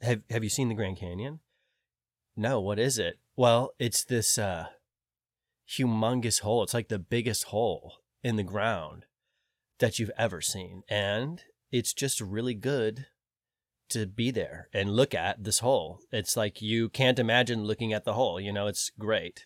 Have Have you seen the Grand Canyon? No. What is it? Well, it's this uh, humongous hole. It's like the biggest hole in the ground that you've ever seen, and it's just really good to be there and look at this hole. It's like you can't imagine looking at the hole. You know, it's great.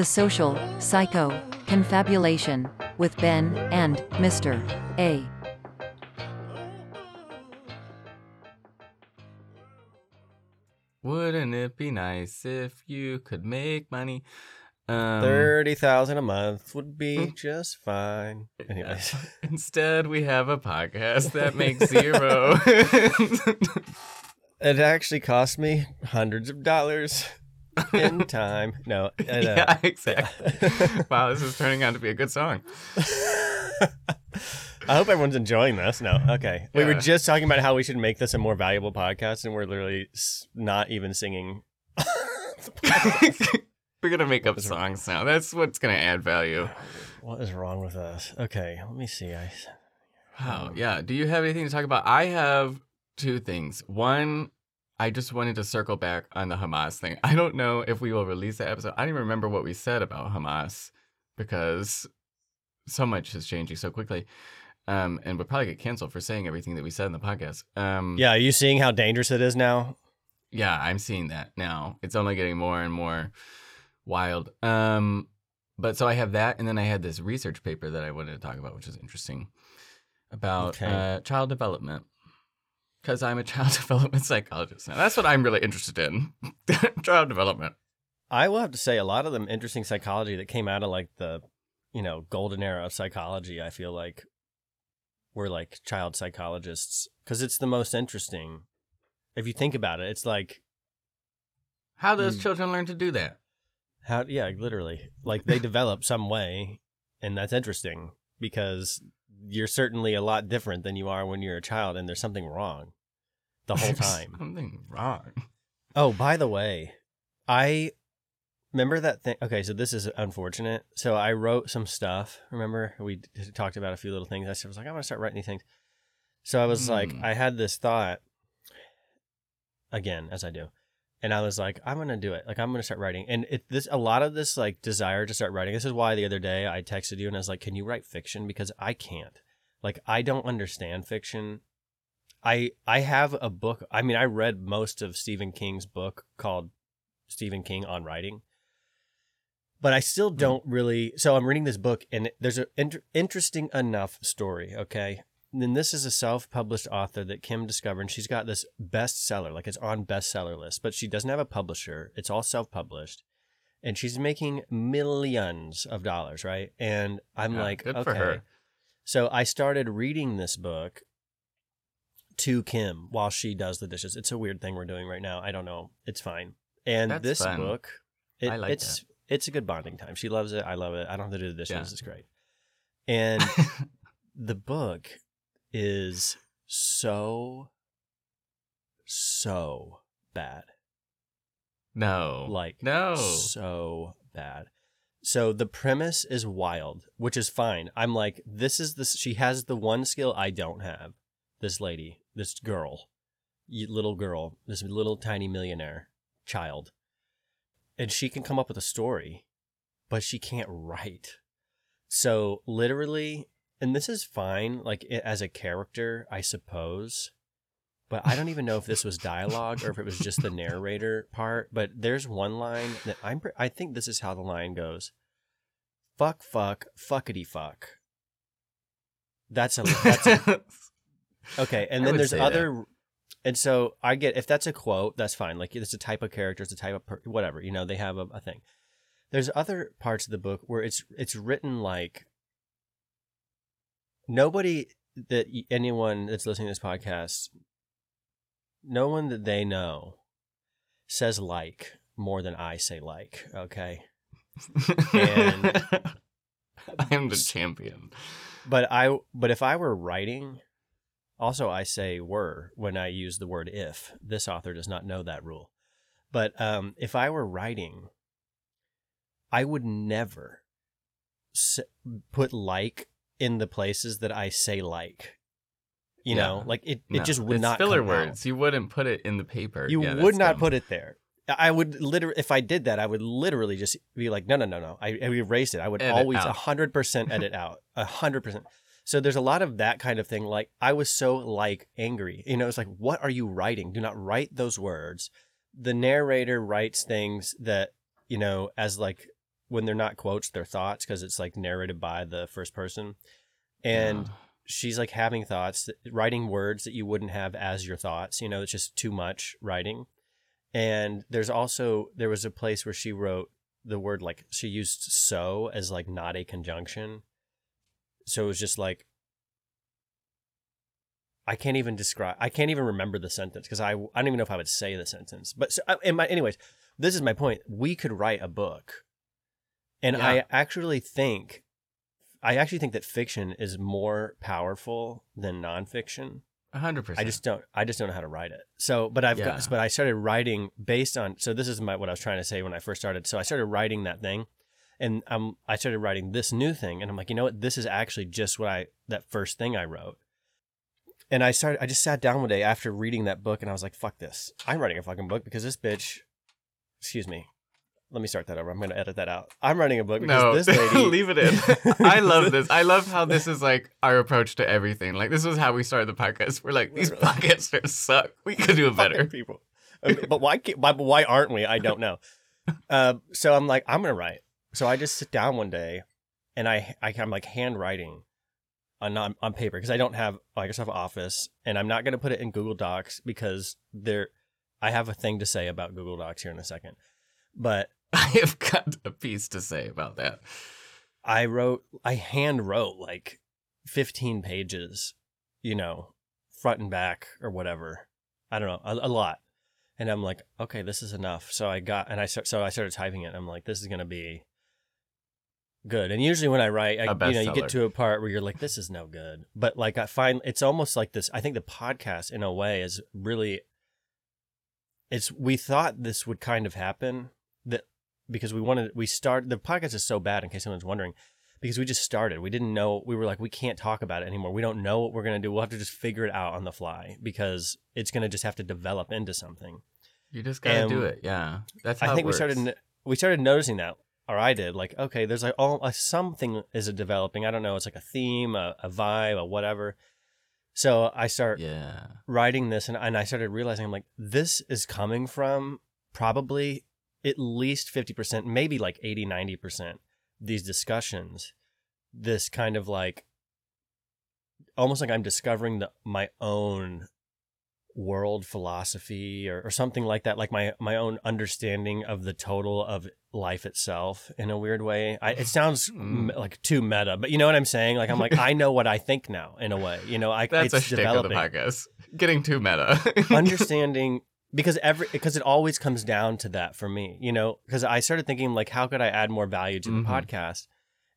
The Social Psycho Confabulation with Ben and Mr. A. Wouldn't it be nice if you could make money? Um, Thirty thousand a month would be Hmm. just fine. Anyways, Instead, we have a podcast that makes zero. it actually cost me hundreds of dollars in time. No, uh, yeah, exactly. wow, this is turning out to be a good song. I hope everyone's enjoying this. No, okay. We were just talking about how we should make this a more valuable podcast, and we're literally not even singing. We're gonna make up songs now. That's what's gonna add value. what is wrong with us? Okay, let me see. I Wow. Yeah. Do you have anything to talk about? I have two things. One, I just wanted to circle back on the Hamas thing. I don't know if we will release that episode. I don't even remember what we said about Hamas because so much is changing so quickly. Um, and we'll probably get canceled for saying everything that we said in the podcast. Um, yeah. Are you seeing how dangerous it is now? yeah, I'm seeing that now. It's only getting more and more wild. Um, but so I have that, and then I had this research paper that I wanted to talk about, which is interesting about Okay. uh, child development. Because I'm a child development psychologist. Now, that's what I'm really interested in child development. I will have to say a lot of them interesting psychology that came out of like the, you know, golden era of psychology. I feel like were like child psychologists because it's the most interesting. If you think about it, it's like How does Mm. children learn to do that? how yeah, literally like they develop some way, and that's interesting because you're certainly a lot different than you are when you're a child, and there's something wrong the whole time. Something wrong. Oh, by the way, I remember that thing. Okay, so this is unfortunate. So I wrote some stuff. Remember, we d- talked about a few little things. I was like, I'm to start writing these things. So I was like, Hmm. I had this thought again, as I do. And I was like, I'm to do it. Like, I'm to start writing. And it, this, a lot of this like desire to start writing. This is why the other day I texted you and I was like, can you write fiction? Because I can't. Like, I don't understand fiction. I I have a book. I mean, I read most of Stephen King's book called Stephen King on Writing, but I still hmm. don't really. So I'm reading this book, and there's an inter- interesting enough story. Okay, then this is a self-published author that Kim discovered. And she's got this bestseller, like it's on bestseller list, but she doesn't have a publisher. It's all self-published, and she's making millions of dollars, right? And I'm Yeah, like, good okay. for her. So I started reading this book to Kim while she does the dishes. It's a weird thing we're doing right now. I don't know. It's fine. And That's this fun. book, it, like it's it's a good bonding time. She loves it. I love it. I don't have to do the dishes. Yeah. It's great. And the book is so so bad. no. Like no. so bad. So the premise is wild, which is fine. I'm like, this is this. She has the one skill I don't have. This lady, this girl, little girl, this little tiny millionaire child, and she can come up with a story, but she can't write. So literally, and this is fine, like as a character, I suppose. But I don't even know if this was dialogue or if it was just the narrator part. But there's one line that I'm. I think this is how the line goes. Fuck, fuck, fuckity fuck. That's a. That's a okay. And then there's say that. other. And so I get if that's a quote, that's fine. Like it's a type of character, it's a type of per, whatever. You know, they have a, a thing. There's other parts of the book where it's it's written like nobody that anyone that's listening to this podcast, no one that they know says like more than I say like. Okay, And- I am the champion. but I but if I were writing, also I say were when I use the word if. This author does not know that rule. But um, if I were writing, I would never s- put like in the places that I say like. You Yeah. know, like it, it just would it's not filler come out. words. You wouldn't put it in the paper. You Yeah, would not dumb. put it there. I would literally, if I did that, I would literally just be like, no, no, no, no. I, I would erase it. I would Edit always out. a hundred percent edit out, a hundred percent. So there's a lot of that kind of thing. Like I was so like angry, you know, it's like, what are you writing? Do not write those words. The narrator writes things that, you know, as like when they're not quotes, they're thoughts because it's like narrated by the first person. And Yeah. she's like having thoughts, writing words that you wouldn't have as your thoughts. You know, it's just too much writing. And there's also there was a place where she wrote the word like she used so as like not a conjunction. So it was just like I can't even describe. I can't even remember the sentence because I I don't even know if I would say the sentence. But so, uh, in my anyways, this is my point. We could write a book, and Yeah. I actually think, I actually think that fiction is more powerful than nonfiction. A hundred percent. I just don't. I just don't know how to write it. So, but I've Yeah. got. But I started writing based on. So this is my what I was trying to say when I first started. So I started writing that thing, and um, I started writing this new thing, and I'm like, you know what? This is actually just what I that first thing I wrote. And I started. I just sat down one day after reading that book, and I was like, "Fuck this! I'm writing a fucking book because this bitch." Excuse me. Let me start that over. I'm going to edit that out. I'm writing a book because no, this lady. leave it in. I love this. I love how this is like our approach to everything. Like this was how we started the podcast. We're like these Literally. podcasters suck. We could do it better. people. But why? But why aren't we? I don't know. Uh, so I'm like, I'm gonna write. So I just sit down one day, and I, I I'm like handwriting on on, on paper because I don't have Microsoft Office, and I'm not gonna put it in Google Docs because there, I have a thing to say about Google Docs here in a second. But I have got a piece to say about that. I wrote, I hand wrote like 15 pages, you know, front and back or whatever. I don't know, a, a lot. And I'm like, okay, this is enough. So I got, and I start, so I started typing it. I'm like, this is gonna be good. And usually when I write, I, you know, you get to a part where you're like, this is no good. But like, I find it's almost like this. I think the podcast, in a way, is really. It's we thought this would kind of happen that because we wanted we start the podcast is so bad in case anyone's wondering because we just started. We didn't know we were like we can't talk about it anymore. We don't know what we're going to do. We'll have to just figure it out on the fly because it's going to just have to develop into something. You just gotta do Um, it. Yeah, that's how i think we started we started noticing that or i did like okay there's like oh uh, something is a developing. I don't know it's like a theme a, a vibe a whatever. So i start Yeah. writing this and, and I started realizing I'm like, this is coming from probably at least 50%, maybe like 80, 90%, these discussions, this kind of like almost like I'm discovering the, my own world philosophy or, or something like that, like my, my own understanding of the total of life itself in a weird way. I, it sounds Mm. like too meta, but you know what I'm saying? Like, I'm like, I know what I think now in a way, you know, I, That's a it's shtick of the podcast. Getting too meta. understanding because every because it always comes down to that for me you know because i started thinking like how could i add more value to the Mhm. podcast?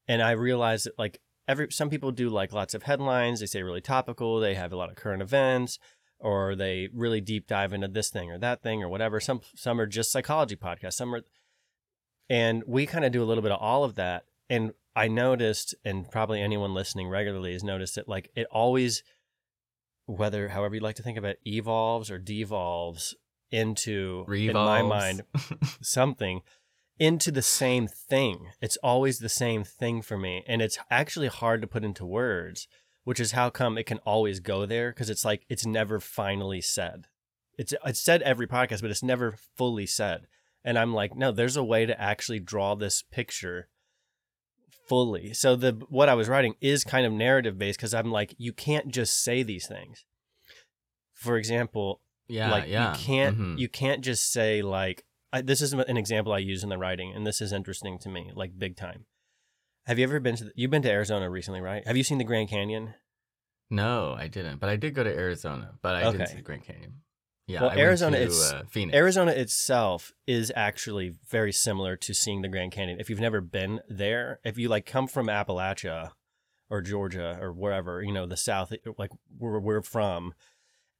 And i realized that like every some people do like lots of headlines they say really topical they have a lot of current events or they really deep dive into this thing or that thing or whatever. Some some are just psychology podcasts some are and we kind of do a little bit of all of that. And i noticed and probably anyone listening regularly has noticed that like it always whether however you like to think of it evolves or devolves into in my mind something into the same thing. It's always the same thing for me. And it's actually hard to put into words which is how come it can always go there because it's like it's never finally said. It's it's said every podcast but it's never fully said. And i'm like no there's a way to actually draw this picture fully. So the what i was writing is kind of narrative based because i'm like you can't just say these things. For example yeah, like yeah. you can't Mhm. you can't just say like I, this is an example I use in the writing, and this is interesting to me, like big time. Have you ever been to? The, you've been to Arizona recently, right? Have you seen the Grand Canyon? No, I didn't. But I did go to Arizona. But I didn't see the Grand Canyon. Yeah, Well, I Arizona to, is- uh, Phoenix. Arizona itself is actually very similar to seeing the Grand Canyon. If you've never been there, if you like come from Appalachia or Georgia or wherever, you know, the South, like where we're from,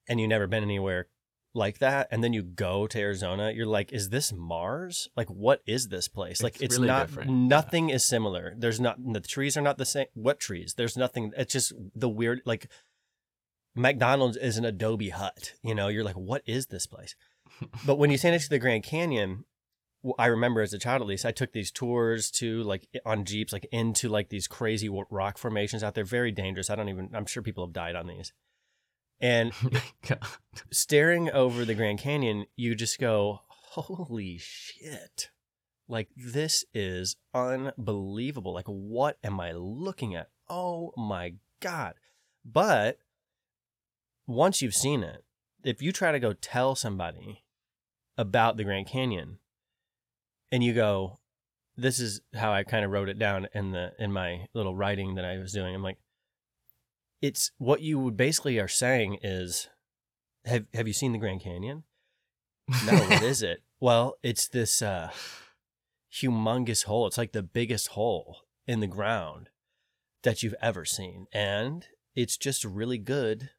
and you've never been anywhere like that and then you go to Arizona, you're like, is this Mars? Like, what is this place? Like, It's it's, really not, different. nothing is similar. There's not, the trees are not the same. What trees? There's nothing. It's just the weird, like, McDonald's is an Adobe hut. You know, you're like, what is this place? but when you stand next to the Grand Canyon, I remember as a child at least, I took these tours to like on jeeps, like into like these crazy rock formations out there, very dangerous. I don't even. I'm sure people have died on these. And oh staring over the Grand Canyon, you just go, "Holy shit!" Like this is unbelievable. Like what am I looking at? Oh my god! But once you've seen it, if you try to go tell somebody about the Grand Canyon, and you go, "This is how I kind of wrote it down in the in my little writing that I was doing," I'm like, it's what you would basically are saying is, "Have have you seen the Grand Canyon?" No, what is it? Well, it's this uh, humongous hole. It's like the biggest hole in the ground that you've ever seen, and it's just really good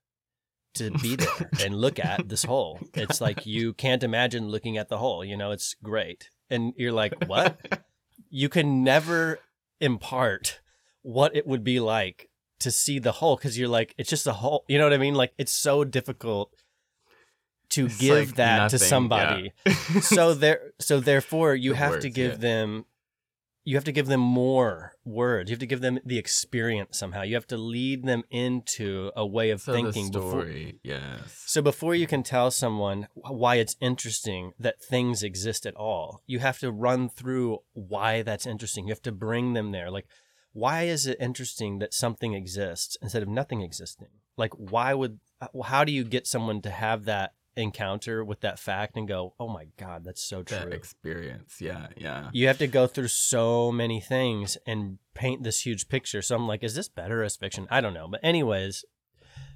to be there and look at this hole. It's like you can't imagine looking at the hole. You know, it's great, and you're like, what? you can never impart what it would be like to see the whole because you're like it's just a whole. you know what i mean like it's so difficult to It's give like that to somebody yeah. so there so therefore you The have to give yeah. them you have to give them more words you have to give them the experience somehow you have to lead them into a way of so thinking the before story, yes. so before you can tell someone why it's interesting that things exist at all, you have to run through why that's interesting. You have to bring them there. Like, why is it interesting that something exists instead of nothing existing? Like, why would, how do you get someone to have that encounter with that fact and go, oh my God, that's so true? that experience, yeah, yeah. you have to go through so many things and paint this huge picture. So I'm like, is this better as fiction? I don't know. But anyways,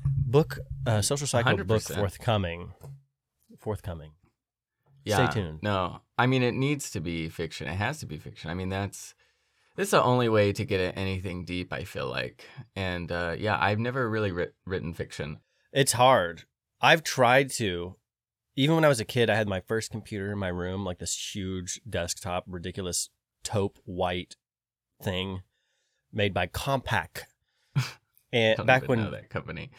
book uh, social cycle book 100%. forthcoming. Forthcoming. Yeah. Stay tuned. No, I mean it needs to be fiction. It has to be fiction. I mean that's this is the only way to get at anything deep. I feel like, and uh, yeah, I've never really writ- written fiction. It's hard. I've tried to. Even when I was a kid, I had my first computer in my room, like this huge desktop, ridiculous taupe white thing made by Compaq. And back when that company.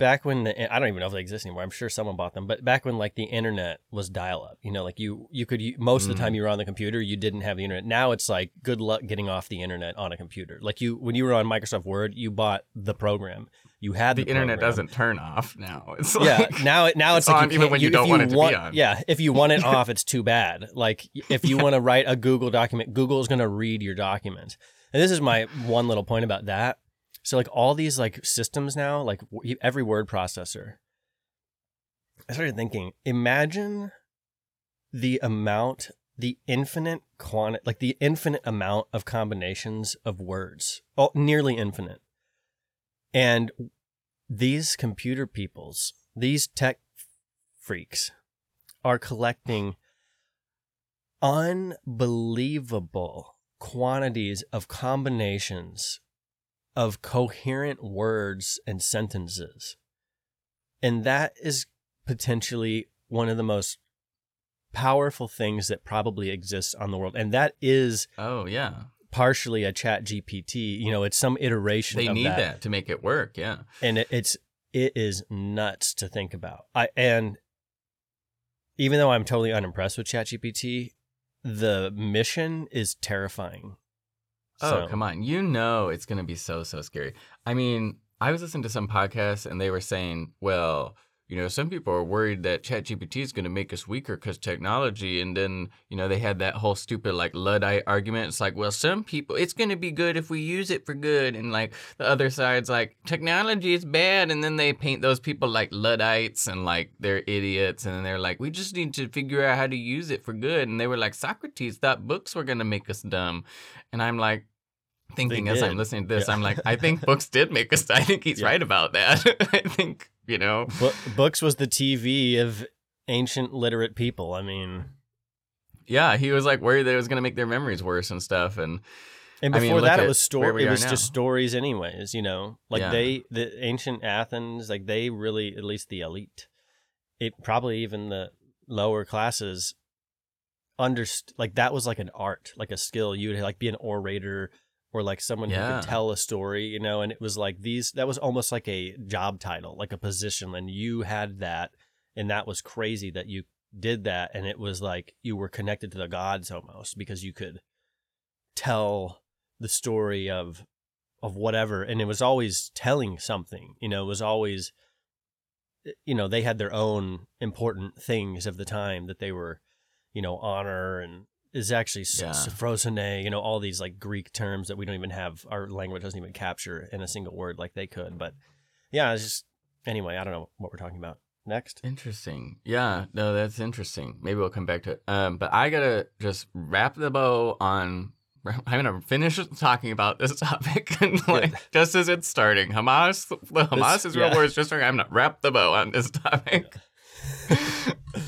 Back when the, I don't even know if they exist anymore. I'm sure someone bought them, but back when like the internet was dial up, you know, like you you could you, most of the Mm. time you were on the computer, you didn't have the internet. Now it's like good luck getting off the internet on a computer. Like you when you were on Microsoft Word, you bought the program. You had The the, internet doesn't turn off now. It's Yeah, like, now it now it's, it's like on even when you if don't want it to be on. Yeah, if you want it off, it's too bad. Like if you want to write a Google document, Google's going to read your document. And this is my one little point about that. So like all these like systems now, like every word processor. I started thinking, imagine the amount, the infinite quantity, like the infinite amount of combinations of words, oh, nearly infinite. And these computer peoples, these tech freaks, are collecting unbelievable quantities of combinations of coherent words and sentences. And that is potentially one of the most powerful things that probably exists on the world. And that is oh yeah, partially a chat GPT. You know, it's some iteration they need that that. to make it work. Yeah, and it, it's it is nuts to think about. I and even though I'm totally unimpressed with ChatGPT, the mission is terrifying. Oh, come on. You know it's going to be so, so scary. I mean, I was listening to some podcasts and they were saying, well, you know, some people are worried that ChatGPT is going to make us weaker because technology. And then, you know, they had that whole stupid, like, Luddite argument. It's like, well, some people, it's going to be good if we use it for good. And, like, the other side's like, technology is bad. And then they paint those people like Luddites and, like, they're idiots. And then they're like, we just need to figure out how to use it for good. And they were like, Socrates thought books were going to make us dumb. And I'm like, thinking as I'm listening to this, Yeah. I'm like, I think books did make us. I think he's Yeah. right about that. I think you know. Bo- books was the TV of ancient literate people. I mean, Yeah, he was like worried that it was gonna make their memories worse and stuff. And and I mean, before that, it was story. It was now. just stories, anyways. You know, like Yeah. they, the ancient Athens, like they really, at least the elite, it probably even the lower classes underst like that was like an art, like a skill. You would like be an orator or like someone who could tell a story, you know, and it was like these that was almost like a job title, like a position and you had that and that was crazy that you did that and it was like you were connected to the gods almost because you could tell the story of of whatever and it was always telling something you know it was always eh, you know they had their own important things of the time that they were you know honor and is actually Yeah. sophrosyne, you know all these like greek terms that we don't even have our language doesn't even capture in a single word like they could but yeah it's just anyway i don't know what we're talking about next Interesting. Yeah, no, that's interesting. Maybe we'll come back to it. Um, but I gotta just wrap the bow on. I'm gonna finish talking about this topic, and like just as it's starting, Hamas, the Hamas Israel yeah. war is just starting. I'm gonna wrap the bow on this topic.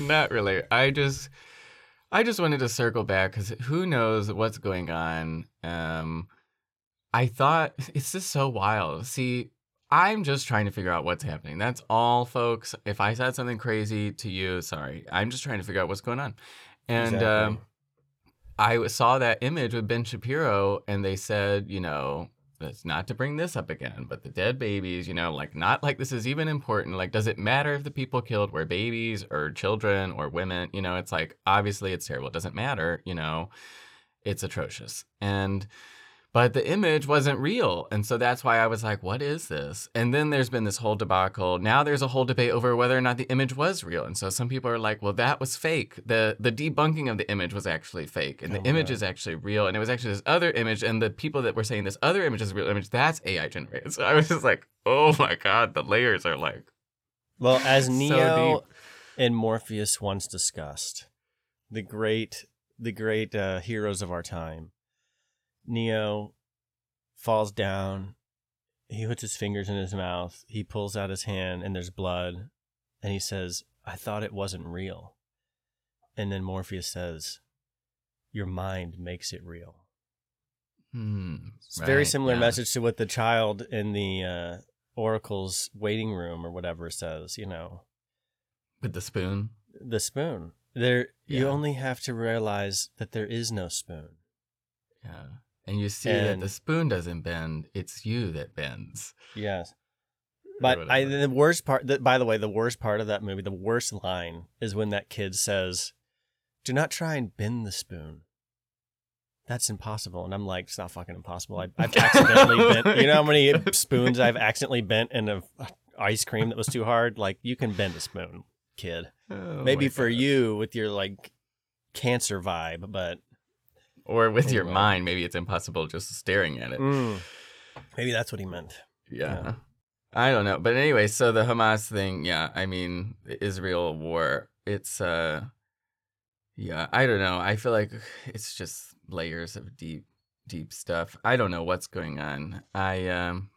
Not really. I just, I just wanted to circle back because who knows what's going on. Um, I thought it's just so wild. See, I'm just trying to figure out what's happening. That's all, folks. If I said something crazy to you, sorry. I'm just trying to figure out what's going on. And Exactly. um, I saw that image with Ben Shapiro, and they said, you know, it's not to bring this up again, but the dead babies, you know, like not like this is even important. Like, does it matter if the people killed were babies or children or women? You know, it's like obviously it's terrible. It doesn't matter. You know, it's atrocious. And but the image wasn't real. And so that's why I was like, what is this? And then there's been this whole debacle. Now there's a whole debate over whether or not the image was real. And so some people are like, well, that was fake. The the debunking of the image was actually fake. And the Oh, image is actually real. And it was actually this other image. And the people that were saying this other image is a real image, that's AI generated. So I was just like, oh my God, the layers are like Well, as Neo deep. and Morpheus once discussed, the great the great uh, heroes of our time, Neo falls down. He puts his fingers in his mouth. He pulls out his hand, and there's blood. And he says, "I thought it wasn't real." And then Morpheus says, "Your mind makes it real." hmm, It's a very similar yeah. message to what the child in the uh, Oracle's waiting room or whatever says. You know, with the spoon. the spoon. There, you only have to realize that there is no spoon. Yeah. And you see that the spoon doesn't bend, it's you that bends. Yes, but I the worst part. That by the way, the worst part of that movie, the worst line is when that kid says, "Do not try and bend the spoon." That's impossible, and I'm like, it's not fucking impossible. I, I've accidentally bent. You know how many spoons I've accidentally bent in a ice cream that was too hard? Like you can bend a spoon, kid. Oh Maybe for God. you with your like cancer vibe, but Or with your mind, maybe it's impossible just staring at it. Mm. maybe that's what he meant. Yeah. Yeah. I don't know. But anyway, so the Hamas thing, yeah, I mean, the Israel war, it's uh yeah, I don't know. I feel like it's just layers of deep deep stuff. I don't know what's going on. I um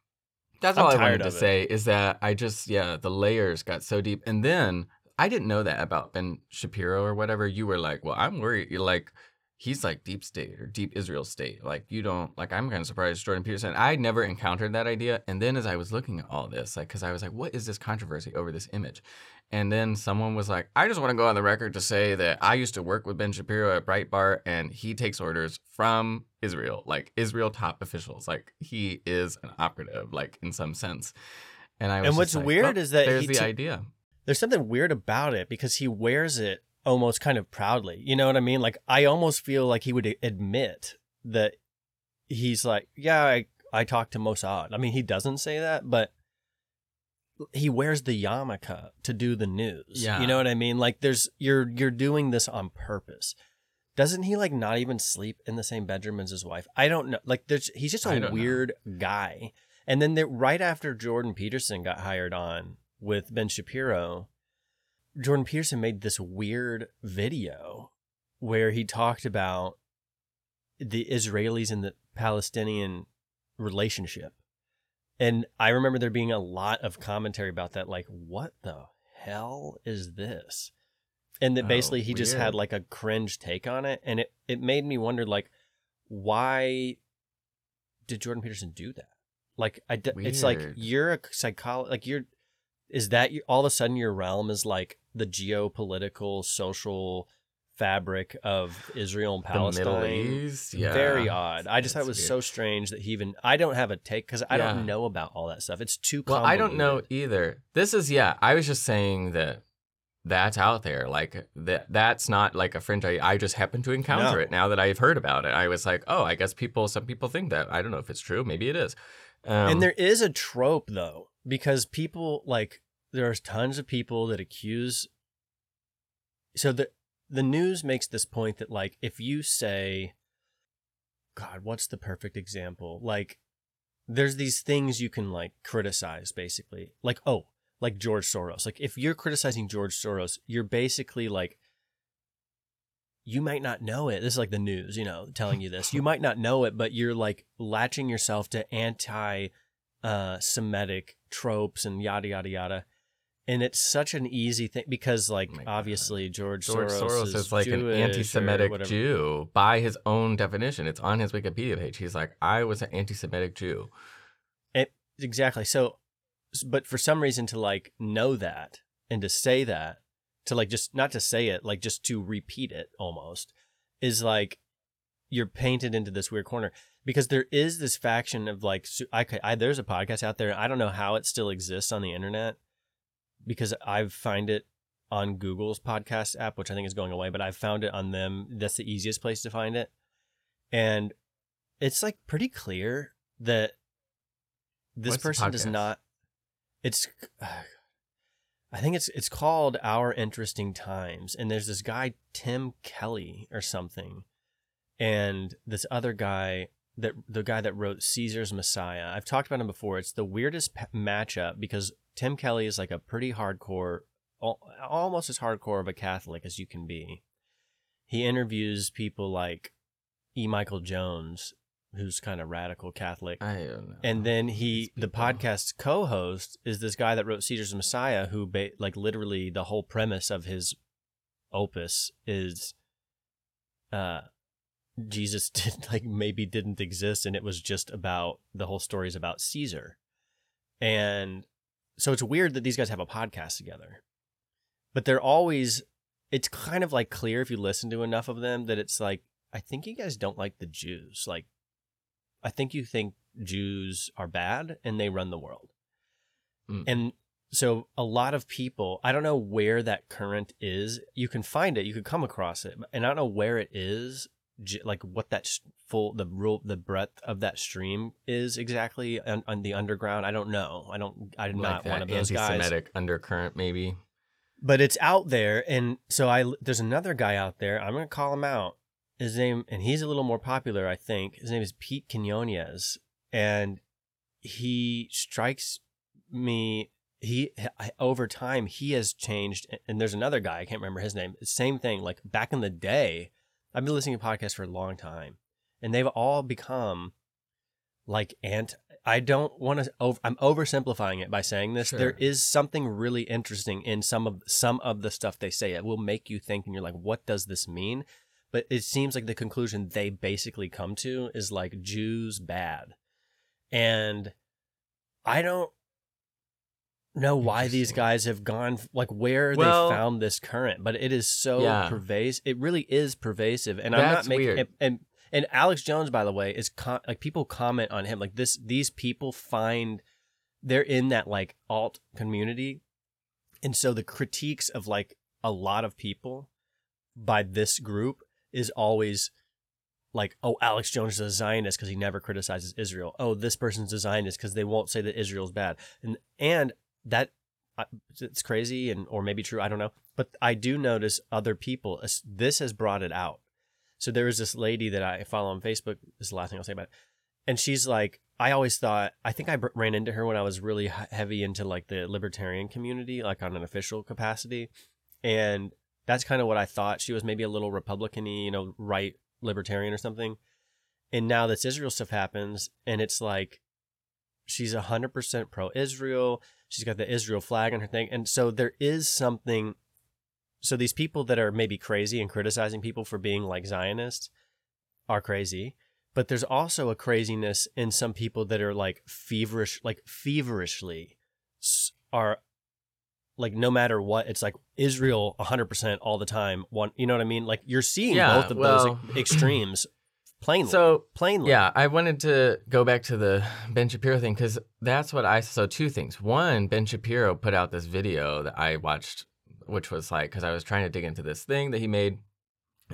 that's I'm all I wanted to it. say is that I just yeah, the layers got so deep. And then I didn't know that about Ben Shapiro or whatever. You were like, "Well, I'm worried." You're like he's like deep state or deep Israel state. Like you don't like. I'm kind of surprised Jordan Peterson. I never encountered that idea. And then as I was looking at all this, like, because I was like, what is this controversy over this image? And then someone was like, I just want to go on the record to say that I used to work with Ben Shapiro at Breitbart, and he takes orders from Israel, like Israel top officials. Like he is an operative, like in some sense. And I was And what's like, weird oh, is that there's he the took- idea. There's something weird about it because he wears it almost kind of proudly. You know what I mean? Like I almost feel like he would admit that he's like, yeah, I I talked to Mossad. I mean, he doesn't say that, but he wears the yarmulke to do the news. Yeah. You know what I mean? Like there's you're you're doing this on purpose. Doesn't he like not even sleep in the same bedroom as his wife? I don't know. Like there's he's just a don't know. weird guy. And then there, right after Jordan Peterson got hired on with Ben Shapiro, Jordan Peterson made this weird video where he talked about the Israelis and the Palestinian relationship. And I remember there being a lot of commentary about that, like, what the hell is this? And that Oh, basically he just had like a cringe take on it. And it, it made me wonder, like, why did Jordan Peterson do that? Like, I, d- it's like you're a psychologist, like, you're, is that all of a sudden your realm is like the geopolitical social fabric of Israel and Palestine. The Middle East, yeah, Very odd. I just thought it was weird. so strange that he even. I don't have a take because I Yeah. don't know about all that stuff. It's too. Well, I don't know either. This is yeah. I was just saying that that's out there. Like that. That's not like a fringe. I, I just happened to encounter No. it now that I've heard about it. I was like, oh, I guess people. Some people think that. I don't know if it's true. Maybe it is. Um, and there is a trope though, because people like there are tons of people that accuse. So the the news makes this point that like if you say, God, what's the perfect example? Like, there's these things you can like criticize basically, like oh, like George Soros. Like if you're criticizing George Soros, you're basically like. You might not know it. This is like the news, you know, telling you this. You might not know it, but you're like latching yourself to anti uh Semitic tropes and yada yada yada. And it's such an easy thing because like Oh obviously George, George Soros, Soros, is, is, like an Jewish or anti-Semitic. Jew by his own definition. It's on his Wikipedia page. He's like, I was an anti-Semitic Jew. Exactly. So but for some reason to like know that and to say that to like just not to say it, like just to repeat it almost is like you're painted into this weird corner because there is this faction of like I, ca- I there's a podcast out there I don't know how it still exists on the internet because I find it on Google's podcast app which I think is going away but I found it on them. That's the easiest place to find it. And it's like pretty clear that this What's person does not it's uh, I think it's it's called Our Interesting Times, and there's this guy Tim Kelly or something, and this other guy that the guy that wrote Caesar's Messiah. I've talked about him before. It's the weirdest p- matchup because Tim Kelly is like a pretty hardcore, al- almost as hardcore of a Catholic as you can be. He interviews people like E. Michael Jones, who's kind of radical Catholic. I don't know. And then he, the podcast co-host, is this guy that wrote Caesar's Messiah, who ba- like literally the whole premise of his opus is, uh, Jesus did like maybe didn't exist, and it was just about the whole story is about Caesar, and so it's weird that these guys have a podcast together, but they're always. It's kind of like clear if you listen to enough of them that it's like I think you guys don't like the Jews. Like, I think you think Jews are bad and they run the world. Mm. And so a lot of people, I don't know where that current is. You can find it, you could come across it, and I don't know where it is, like what that full the rule the breadth of that stream is exactly on, on the underground. I don't know. I don't. I'm like not one of those guys anti-Semitic undercurrent, maybe. but it's out there and so i there's another guy out there i'm gonna call him out his name and he's a little more popular i think his name is pete quinones and he strikes me he over time he has changed and there's another guy i can't remember his name same thing like back in the day i've been listening to podcasts for a long time and they've all become like ant i don't want to over, i'm oversimplifying it by saying this there Sure. is something really interesting in some of some of the stuff they say. It will make you think and you're like what does this mean? But it seems like the conclusion they basically come to is like jews bad. And i don't know why these guys have gone like where Well- they found this current but it is so Yeah. pervasive it really is pervasive and i'm not making and, and and alex jones by the way is con- like people comment on him like this these people find they're in that like alt community and so the critiques of like a lot of people by this group is always like, oh, Alex Jones is a Zionist because he never criticizes Israel. Oh, this person's a Zionist because they won't say that Israel's bad. And and that it's crazy and or maybe true. I don't know. But I do notice other people. This has brought it out. So there was this lady that I follow on Facebook. This is the last thing I'll say about it. And she's like, I always thought, I think I ran into her when I was really heavy into like the libertarian community, like on an official capacity. And that's kind of what I thought. She was maybe a little Republican you know, right libertarian or something. And now this Israel stuff happens, and it's like she's 100% pro Israel. She's got the Israel flag on her thing. And so there is something. So these people that are maybe crazy and criticizing people for being like Zionists are crazy. But there's also a craziness in some people that are like feverish, like feverishly are like no matter what, it's like Israel 100% all the time. One, you know what I mean? Like you're seeing Yeah, both of well- those extremes plainly. So plainly. Yeah, I wanted to go back to the Ben Shapiro thing because that's what I so two things. One, Ben Shapiro put out this video that I watched, which was like because I was trying to dig into this thing that he made,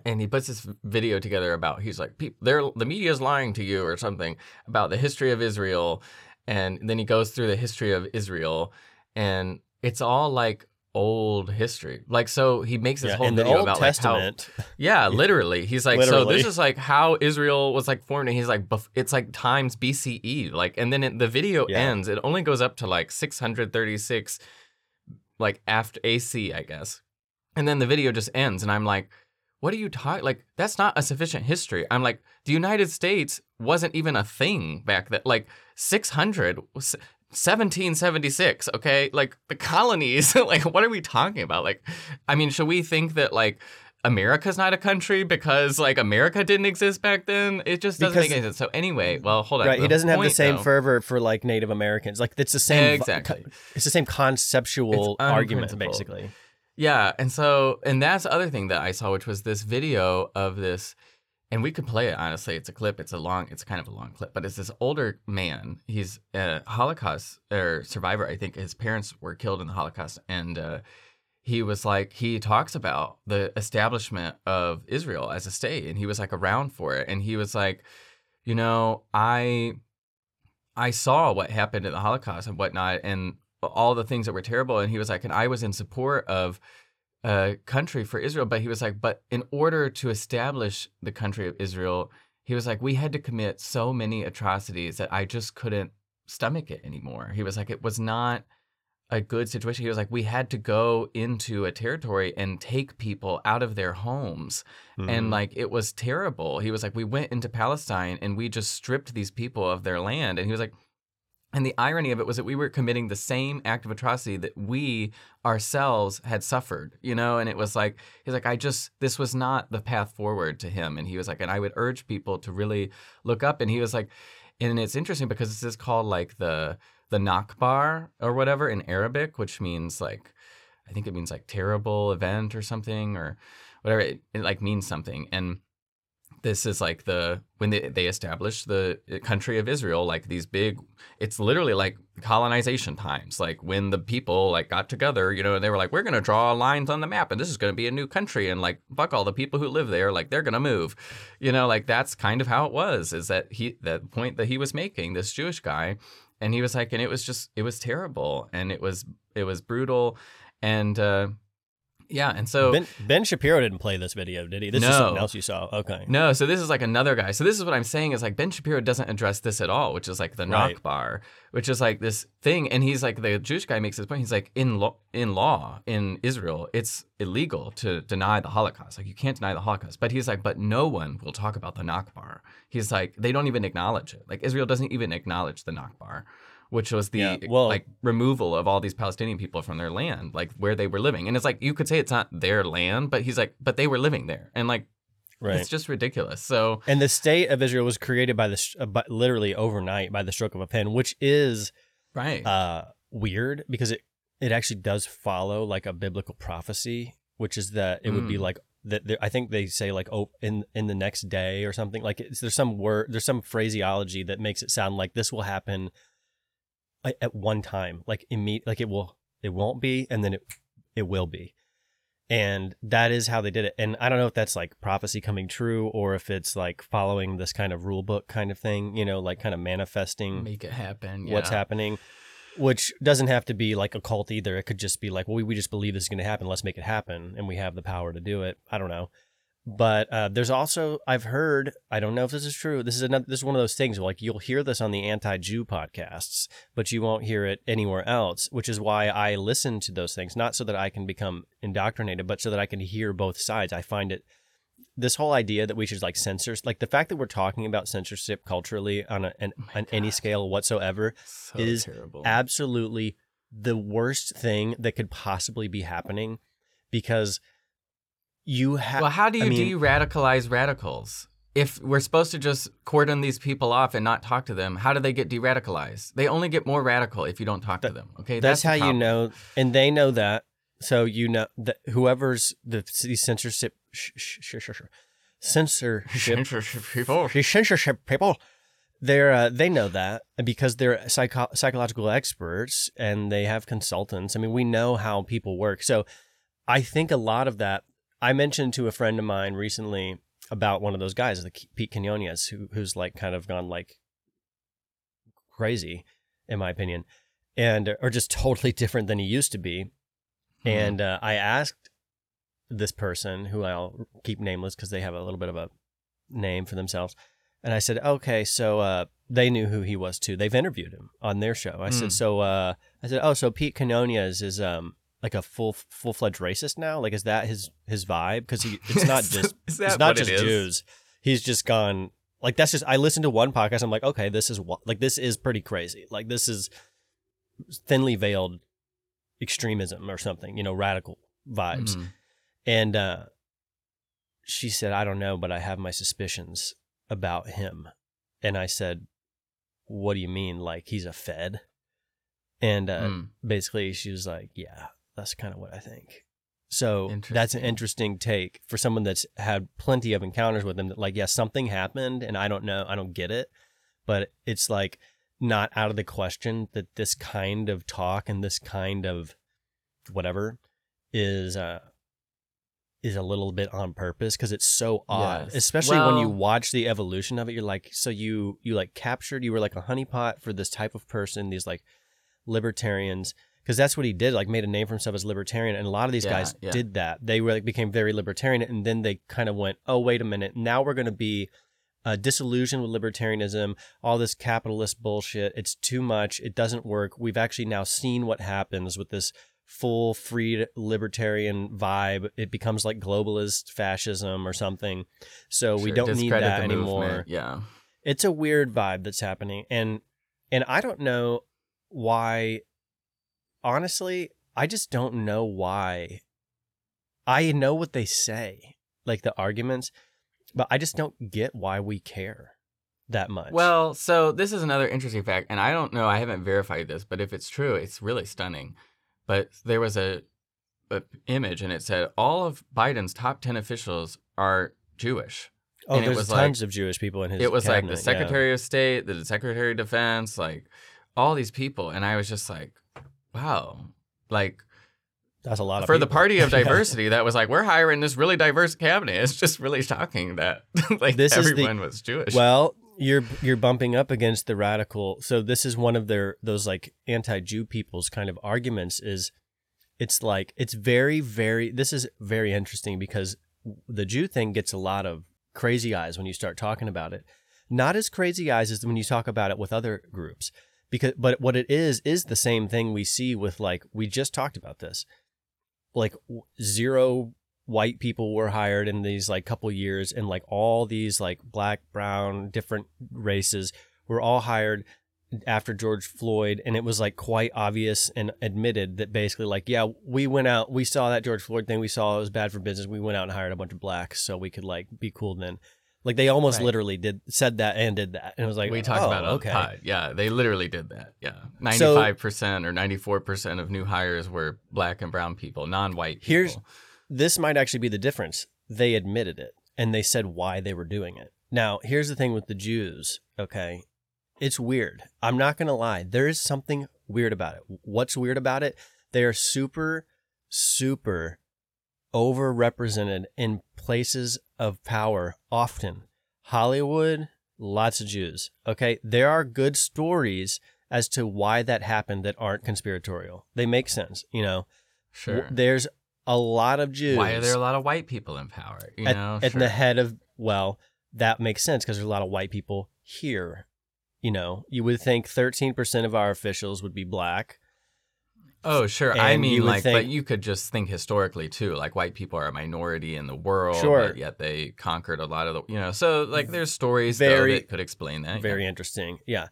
and he puts this video together about he's like, "Peop- they're the media is lying to you or something about the history of Israel, and then he goes through the history of Israel, and it's all like old history. Like so, he makes this Yeah, whole video Old about like how Testament, yeah, literally. He's like, so this is like how Israel was like formed. And he's like, it's like times BCE. Like, and then it, the video Yeah. ends. It only goes up to like 636, like after AC, I guess. And then the video just ends. And I'm like, what are you talking? Like, that's not a sufficient history. I'm like, the United States wasn't even a thing back then. Like, 600, was 1776, okay? Like, the colonies, like, what are we talking about? Like, I mean, should we think that, like, America's not a country because, like, America didn't exist back then? It just doesn't Because- make any sense. So, anyway, mm-hmm. well, hold on. right? He doesn't have the same though- fervor for like Native Americans. Like it's the same. Exactly. It's the same conceptual argument, basically. Yeah, and so and that's the other thing that I saw, which was this video of this, and we could play it. Honestly, it's a clip. It's a long. It's kind of a long clip, but it's this older man. He's a Holocaust or survivor. I think his parents were killed in the Holocaust, and uh, he was like he talks about the establishment of Israel as a state, and he was like around for it, and he was like, you know, I I saw what happened in the Holocaust and whatnot, and all the things that were terrible. And he was like, and I was in support of a country for Israel, but he was like, but in order to establish the country of Israel, he was like, we had to commit so many atrocities that I just couldn't stomach it anymore. He was like, it was not a good situation. He was like, we had to go into a territory and take people out of their homes and Mhm. like it was terrible. He was like, we went into Palestine and we just stripped these people of their land. And he was like, and the irony of it was that we were committing the same act of atrocity that we ourselves had suffered, you know? And it was like, he's like, I just, this was not the path forward to him. And he was like, and I would urge people to really look up. And he was like, and it's interesting because this is called like the, the Nakbar or whatever in Arabic, which means like, I think it means like terrible event or something or whatever. It, it like means something. And this is like the when they, they established the country of Israel, like these big. It's literally like colonization times, like when the people like got together, you know, and they were like, we're gonna draw lines on the map, and this is gonna be a new country, and like fuck all the people who live there, like they're gonna move, you know, like that's kind of how it was. Is that he that point that he was making this Jewish guy, and he was like, and it was just it was terrible, and it was it was brutal, and uh, yeah, and so ben, ben Shapiro didn't play this video, did he? This is No. something else you saw. Okay. No, so this is like another guy. So this is what I'm saying is like Ben Shapiro doesn't address this at all, which is like the Right. Nakbar, which is like this thing. And he's like the Jewish guy makes this point. He's like in law, in law in Israel, it's illegal to deny the Holocaust. Like you can't deny the Holocaust. But he's like, but no one will talk about the Nakbar. He's like, they don't even acknowledge it. Like Israel doesn't even acknowledge the Nakbar. Which was the Yeah, well- like removal of all these Palestinian people from their land, like where they were living, and it's like you could say it's not their land, but he's like, but they were living there, and like Right. it's just ridiculous. So and the state of Israel was created by the sh- uh, by, literally overnight by the stroke of a pen, which is right, uh, weird because it it actually does follow like a biblical prophecy, which is that it would be Mm. like that. I think they say like oh in in the next day or something. Like it's, there's some word, there's some phraseology that makes it sound like this will happen at one time, like immediate, like it will it won't be, and then it it will be. And that is how they did it. And I don't know if that's like prophecy coming true or if it's like following this kind of rule book kind of thing, you know, like kind of manifesting make it happen. what's yeah. happening, which doesn't have to be like a cult either. It could just be like, well, we, we just believe this is going to happen. Let's make it happen. And we have the power to do it. I don't know. But uh, there's also, I've heard, I don't know if this is true. This is another, this is one of those things where like you'll hear this on the anti Jew podcasts, but you won't hear it anywhere else, which is why I listen to those things, not so that I can become indoctrinated, but so that I can hear both sides. I find it this whole idea that we should like censor like the fact that we're talking about censorship culturally on a, an, on any scale whatsoever So is terrible. absolutely the worst thing that could possibly be happening because you have well, how do you I mean- de-radicalize radicals? if we're supposed to just cordon these people off and not talk to them, how do they get de-radicalized? They only get more radical if you don't talk to them. Okay, That's, the how you know, and they know that. So you know that whoever's the censorship, sh- sh- sh- sh- sh- censorship, Censorship people. censorship people, they're uh, they know that because they're psycho- psychological experts and they have consultants. I mean, we know how people work. So I think a lot of that. I mentioned to a friend of mine recently about one of those guys, the Pete Quinones, who who's like kind of gone like crazy, in my opinion, and or just totally different than he used to be. Hmm. And uh, I asked this person, who I'll keep nameless because they have a little bit of a name for themselves, and I said, "Okay, so uh, they knew who he was too. They've interviewed him on their show." I Mm. said, "So uh, I said, oh, so Pete Quinones is um like a full full fledged racist now? Like, is that his his vibe? Because he it's not just it's not just it? Jews. He's just gone like that's just. I listened to one podcast. I'm like, okay, this is what like this is pretty crazy. Like this is thinly veiled extremism or something. You know, radical vibes. Mhm. And uh, she said, I don't know, but I have my suspicions about him. And I said, What do you mean? Like he's a Fed? And uh, Mm. basically, she was like, Yeah, that's kind of what I think. So that's an Interesting. take for someone that's had plenty of encounters with them That like, yeah, something happened, and I don't know, I don't get it, but it's like not out of the question that this kind of talk and this kind of whatever is uh is a little bit on purpose because it's so odd Yes. especially when you watch the evolution of it you're like so you you like captured you were like a honeypot for this type of person these like libertarians because that's what he did like made a name for himself as libertarian and a lot of these Yeah, guys yeah. did that. They were like became very libertarian and then they kind of went oh wait a minute. Now we're going to be uh, disillusioned with libertarianism all this capitalist bullshit. It's too much. It doesn't work. We've actually now seen what happens with this full free libertarian vibe. It becomes like globalist fascism or something. So we don't need that anymore movement, Yeah. it's a weird vibe that's happening and and i don't know why honestly i just don't know why i know what they say like the arguments but i just don't get why we care that much Well, so this is another interesting fact, and I don't know, I haven't verified this, but if it's true, it's really stunning. But there was a, a image, and it said all of Biden's top ten officials are Jewish. oh and it there's was tons of jewish people in his it was like cabinet, the yeah. Secretary of State, the Secretary of Defense, like all these people, and I was just like, wow, like that's a lot of for the party of diversity that was like we're hiring this really diverse cabinet. It's just really shocking that like This is the- everyone was Jewish. Well, you're you're bumping up against the radical. So this is one of their those like anti-Jew people's kind of arguments is it's like it's very very this is very interesting because the Jew thing gets a lot of crazy eyes when you start talking about it. Not as crazy eyes as when you talk about it with other groups. Because but what it is is the same thing we see with like we just talked about this. Like zero white people were hired in these like couple years and like all these like black brown different races were all hired after George Floyd and it was like quite obvious and admitted that basically like yeah we went out we saw that George Floyd thing we saw it was bad for business we went out and hired a bunch of blacks so we could like be cool then like they almost Right. literally did said that and did that and it was like we talked oh, about okay pod. Yeah, they literally did that. Yeah, ninety-five percent or ninety-four percent of new hires were black and brown people, non-white people. Here's- this might actually be the difference. They admitted it and they said why they were doing it. Now, here's the thing with the Jews, okay? It's weird. I'm not going to lie. There is something weird about it. What's weird about it? They are super, super overrepresented in places of power often. Hollywood, lots of Jews, okay? There are good stories as to why that happened that aren't conspiratorial. They make sense, you know? sure. There's a lot of Jews Why are there a lot of white people in power? You at, know, at Sure. the head of well, that makes sense because there's a lot of white people here. You know, you would think 13% of our officials would be black. Oh, sure. I mean, like, but you could just think historically too. Like, white people are a minority in the world, Sure. but yet they conquered a lot of the, you know. So, like, there's stories though, that could explain that. Very interesting. Yeah.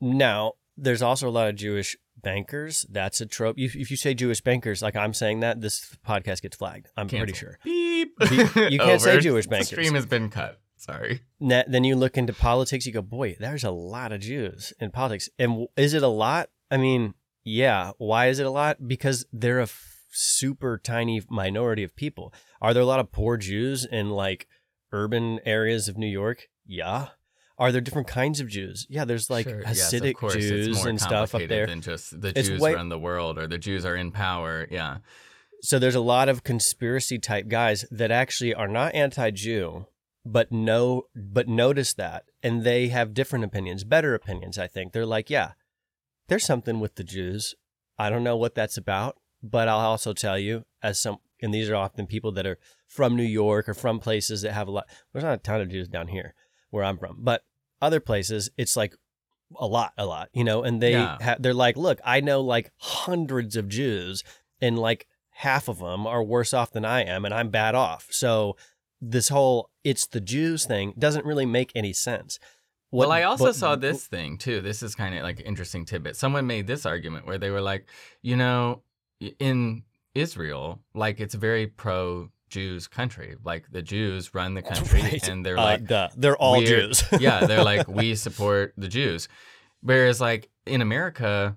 Now, there's also a lot of Jewish bankers. That's a trope. If, if you say Jewish bankers, like I'm saying that, this podcast gets flagged. I'm pretty sure. Beep. You- you can't say. Jewish The bankers. stream has been cut. Sorry. Na- then you look into politics, you go, boy, there's a lot of Jews in politics. And is it a lot? I mean, yeah. Why is it a lot? Because they're a f- super tiny minority of people. Are there a lot of poor Jews in like urban areas of New York? Yeah. Are there different kinds of Jews? Yeah, there's like Sure, yes, Hasidic it's Jews and stuff up there. Than just the It's Jews way- run the world or the Jews are in power. Yeah. So there's a lot of conspiracy type guys that actually are not anti-Jew, but know but notice that and they have different opinions, better opinions, I think. They're like, yeah, there's something with the Jews. I don't know what that's about, but I'll also tell you as some and these are often people that are from New York or from places that have a lot there's not a ton of Jews down here where I'm from, but other places it's like a lot, a lot, you know, and they Yeah. ha- they're like, look, I know like hundreds of Jews and like half of them are worse off than I am and I'm bad off. So this whole it's the Jews thing doesn't really make any sense. What- well, I also but- saw this thing too. This is kind of like an interesting tidbit. Someone made this argument where they were like, you know, in Israel, like it's a very pro Jews country. Like the Jews run the country Right. and they're Uh, like duh. they're all Jews. yeah, they're like we support the Jews. Whereas like in America,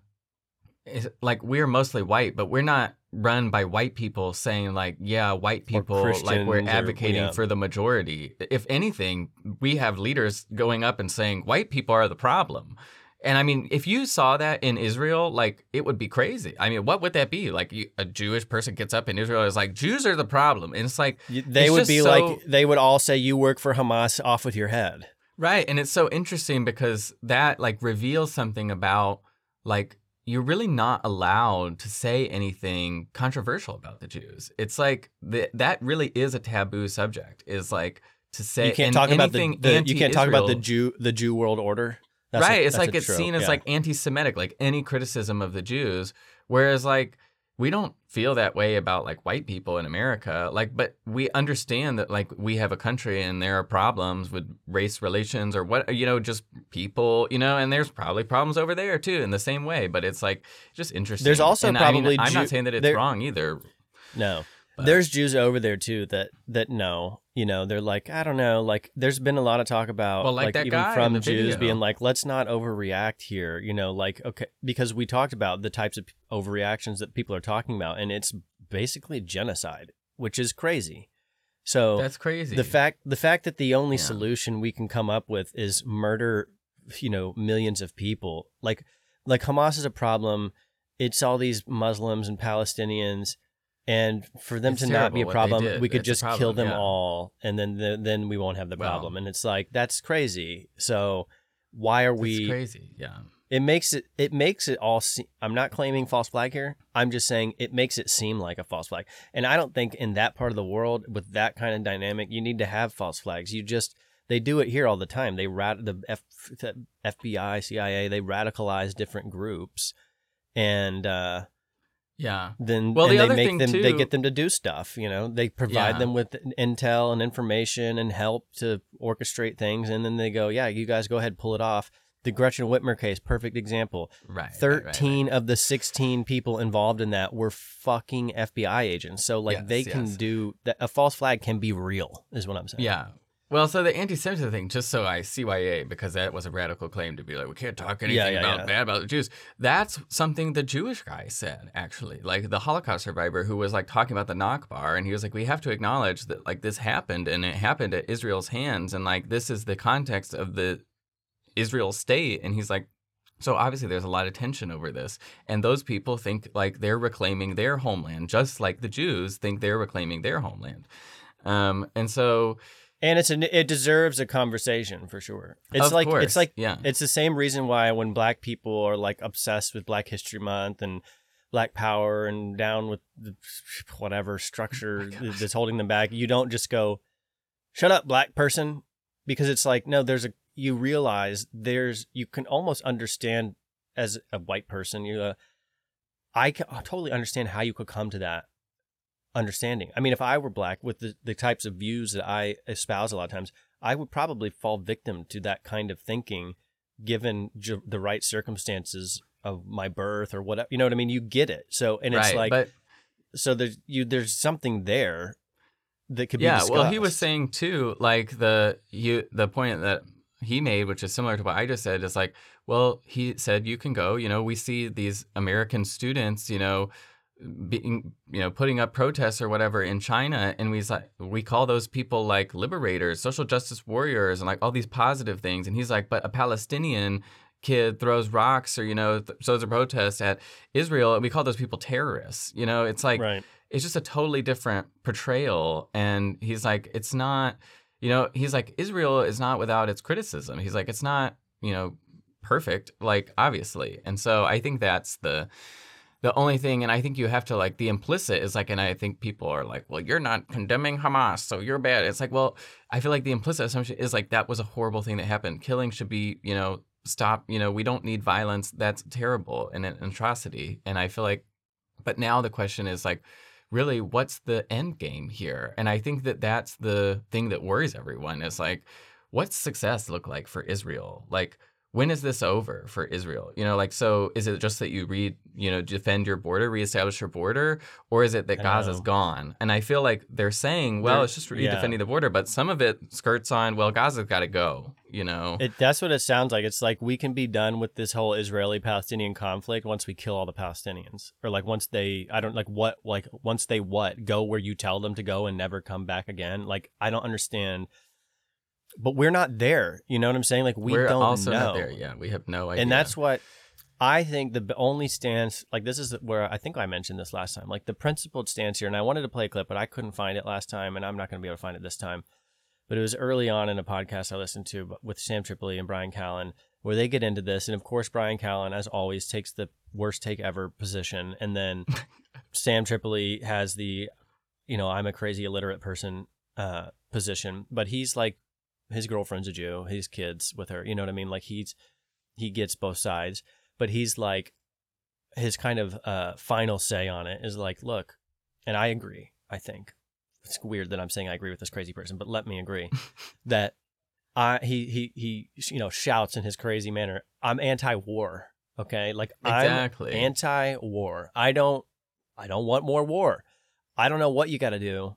like we're mostly white, but we're not run by white people saying like, yeah, white people like we're Christians or- advocating yeah. for the majority. If anything, we have leaders going up and saying white people are the problem. And I mean, if you saw that in Israel, like it would be crazy. I mean, what would that be? Like you, a Jewish person gets up in Israel and is like, Jews are the problem. And it's like, they It's would be so- like they would all say you work for Hamas off with your head. Right. And it's so interesting because that like reveals something about like you're really not allowed to say anything controversial about the Jews. It's like th- that really is a taboo subject. Is like to say You can't talk about the, the you can't talk about the Jew the Jew world order. That's a- right. it's like it's trope, seen as yeah. like anti-Semitic, like any criticism of the Jews. Whereas like we don't feel that way about like white people in America. Like, but we understand that like we have a country and there are problems with race relations or what you know, just people, you know, and there's probably problems over there too in the same way. But it's like just interesting. There's also and I mean, probably I'm Jew- not saying that it's there- wrong either. No. But- There's Jews over there too that that know, you know, they're like, I don't know, like there's been a lot of talk about Well, like that even guy from the Jews video. being like, let's not overreact here, you know, like okay, because we talked about the types of overreactions that people are talking about, and it's basically genocide, which is crazy. So That's crazy. the fact the fact that the only Yeah. solution we can come up with is murder you know millions of people like like hamas is a problem it's all these muslims and palestinians and for them It's to not be a terrible what they problem we could It's just kill them yeah. all and then the, then we won't have the problem. And it's like that's crazy. So why are It's we crazy. Yeah. it makes it it makes it all se- i'm not claiming false flag here. I'm just saying it makes it seem like a false flag. And i don't think in that part of the world with that kind of dynamic you need to have false flags. You just they do it here all the time. They rat the F, the fbi cia they radicalize different groups. And uh Yeah. then Well, the they other make thing, them they get them to do stuff you know they provide Yeah. them with intel and information and help to orchestrate things and then they go yeah you guys go ahead pull it off the gretchen whitmer case perfect example Right. right, right, right. 13 of the 16 people involved in that were fucking fbi agents so like Yes, they can yes. do that a false flag can be real is what i'm saying Yeah. Well, so the anti-Semitism thing, just so I CYA, because that was a radical claim to be like, we can't talk anything Yeah, yeah, about yeah. bad about the Jews. That's something the Jewish guy said, actually, like the Holocaust survivor who was like talking about the Nakba, and he was like, we have to acknowledge that like this happened, and it happened at Israel's hands, and like this is the context of the Israel state, and he's like. So obviously there's a lot of tension over this and those people think like they're reclaiming their homeland just like the Jews think they're reclaiming their homeland. Um and so and it's an it deserves a conversation for sure. It's Of like course, it's like yeah. it's the same reason why when black people are like obsessed with black history month and black power and down with the whatever structure Oh that's holding them back you don't just go shut up black person because it's like no there's a you realize there's you can almost understand as a white person you uh, i can I totally understand how you could come to that understanding. I mean if i were black with the, the types of views that i espouse a lot of times i would probably fall victim to that kind of thinking given ju- the right circumstances of my birth or whatever you know what i mean? You get it. So and it's right, like but so there's you there's something there that could be yeah well he was saying too like the you the point that he made which is similar to what i just said is like well he said you can go you know we see these american students you know being you know putting up protests or whatever in china and we like we call those people like liberators social justice warriors and like all these positive things and he's like but a palestinian kid throws rocks or you know th- throws a protest at israel and we call those people terrorists you know it's like right. it's just a totally different portrayal and he's like it's not you know he's like israel is not without its criticism he's like it's not you know perfect like obviously and so i think that's the the only thing and i think you have to like the implicit is like and i think people are like well you're not condemning hamas so you're bad. It's like well i feel like the implicit assumption is like that was a horrible thing that happened. Killing should be you know stop you know we don't need violence. That's terrible and an atrocity. And i feel like but now the question is like really what's the end game here? And i think that that's the thing that worries everyone is like what's success look like for israel? Like when is this over for Israel? You know, like, so is it just that you read, you know, defend your border, reestablish your border, or is it that Gaza's know. gone? And I feel like they're saying, well, They're- it's just re yeah. defending the border, but some of it skirts on, well, Gaza's got to go, you know? It, that's what it sounds like. It's like we can be done with this whole Israeli-Palestinian conflict once we kill all the Palestinians, or like once they, I don't like what, like once they what go where you tell them to go and never come back again. Like I don't understand. But we're not there. You know what I'm saying? Like we We're don't also know. not there. Yeah, we have no idea. and that's what I think the only stance, like this is where I think I mentioned this last time, like the principled stance here. And I wanted to play a clip, but I couldn't find it last time, and I'm not going to be able to find it this time. But it was early on in a podcast I listened to with Sam Tripoli and Brian Callen, where they get into this. And of course, Brian Callen, as always, takes the worst take ever position. And then Sam Tripoli has the, you know, I'm a crazy illiterate person uh, position. But he's like, his girlfriend's a Jew, his kids with her. You know what I mean? Like he's, he gets both sides but he's like his kind of uh final say on it is like look and i agree i think it's weird that i'm saying i agree with this crazy person but let me agree that i he he he you know shouts in his crazy manner i'm anti-war okay like Exactly. i'm anti-war i don't i don't want more war i don't know what you got to do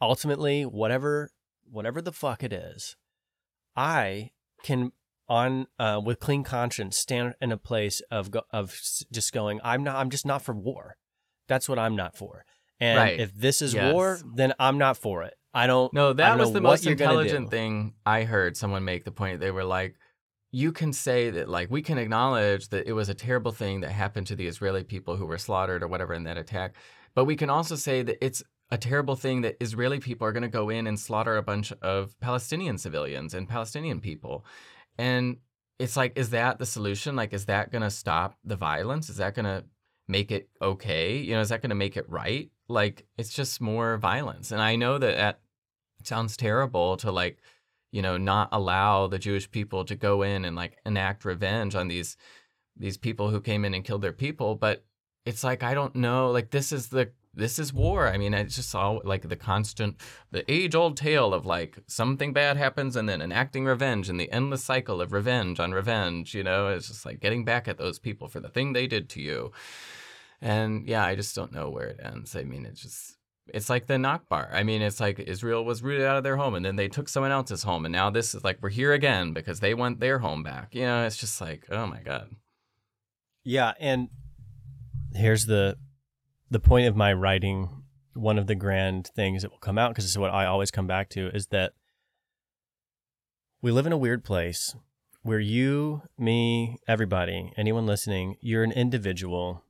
ultimately whatever whatever the fuck it is i can on uh, with clean conscience stand in a place of go- of just going i'm not i'm just not for war that's what i'm not for and Right. if this is Yes. war then i'm not for it i don't No, that don't was the most intelligent thing I heard someone make the point. They were like, you can say that, like, we can acknowledge that it was a terrible thing that happened to the Israeli people who were slaughtered or whatever in that attack. But we can also say that it's a terrible thing that Israeli people are going to go in and slaughter a bunch of Palestinian civilians and Palestinian people. And it's like, is that the solution? Like, is that going to stop the violence? Is that going to make it okay? You know, is that going to make it right? Like, it's just more violence. And I know that that sounds terrible to like you know not allow the jewish people to go in and like enact revenge on these these people who came in and killed their people but it's like i don't know like this is the this is war i mean it's just all like the constant the age old tale of like something bad happens and then enacting revenge and the endless cycle of revenge on revenge you know it's just like getting back at those people for the thing they did to you and yeah i just don't know where it ends i mean it's just it's like the Nakbar. I mean, it's like Israel was rooted out of their home and then they took someone else's home. And now this is like, we're here again because they want their home back. You know, it's just like, oh my God. yeah and here's the the point of my writing one of the grand things that will come out because this is what i always come back to is that we live in a weird place where you me everybody anyone listening you're an individual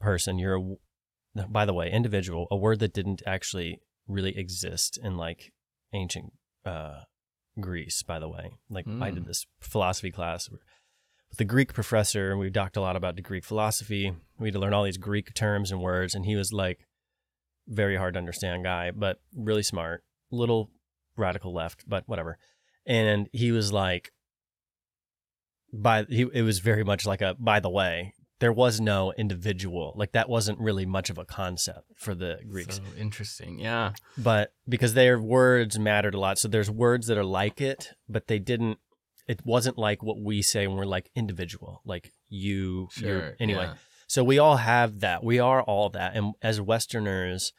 person you're a by the way individual a word that didn't actually really exist in like ancient uh greece by the way like i did Mm. this philosophy class with the greek professor and we talked a lot about the greek philosophy. We had to learn all these greek terms and words and he was like very hard to understand guy but really smart. Little radical left but whatever. And he was like by he it was very much like a by the way there was no individual. Like that wasn't really much of a concept for the greeks. So interesting. Yeah. but because their words mattered a lot. So there's words that are like it but they didn't it wasn't like what we say when we're like individual like you you're Sure. anyway yeah. so we all have that we are all that and as westerners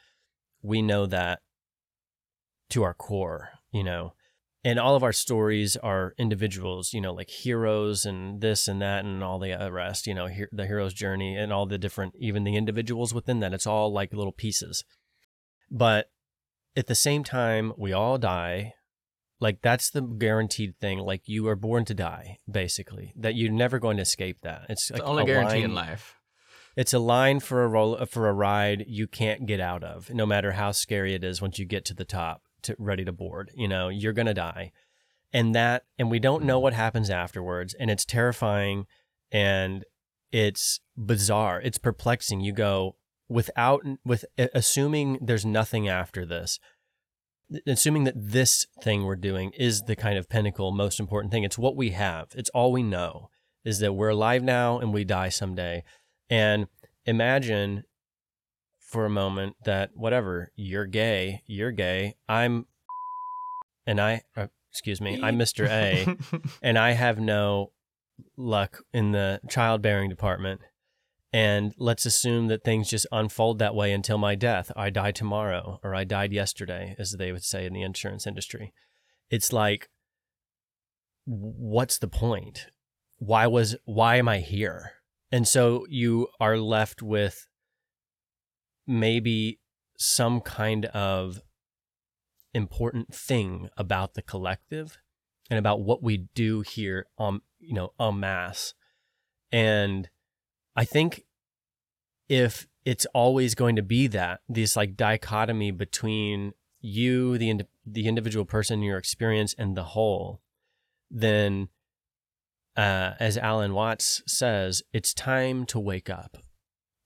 we know that to our core, you know. And all of our stories are individuals, you know, like heroes and this and that and all the rest, you know, he- the hero's journey and all the different, even the individuals within that. It's all like little pieces. But at the same time, we all die. Like that's the guaranteed thing. Like you are born to die, basically. That you're never going to escape that. It's, It's like the only a guarantee line- in life. it's a line for a roll for a ride you can't get out of, no matter how scary it is once you get to the top, to ready to board. You know, you're gonna die, and that, and we don't know what happens afterwards, and it's terrifying, and it's bizarre, it's perplexing. You go without with assuming there's nothing after this. Assuming that this thing we're doing is the kind of pinnacle, most important thing. It's what we have. It's all we know is that we're alive now and we die someday. And imagine for a moment that whatever, you're gay, you're gay, I'm, and I, uh, excuse me, I'm Mr. A, and I have no luck in the childbearing department. And let's assume that things just unfold that way until my death. I die tomorrow, or I died yesterday, as they would say in the insurance industry. It's like, what's the point? Why was, why am I here? And so you are left with maybe some kind of important thing about the collective and about what we do here on you know en masse and i think if it's always going to be that this like dichotomy between you the ind- the individual person your experience and the whole then uh, as alan watts says it's time to wake up.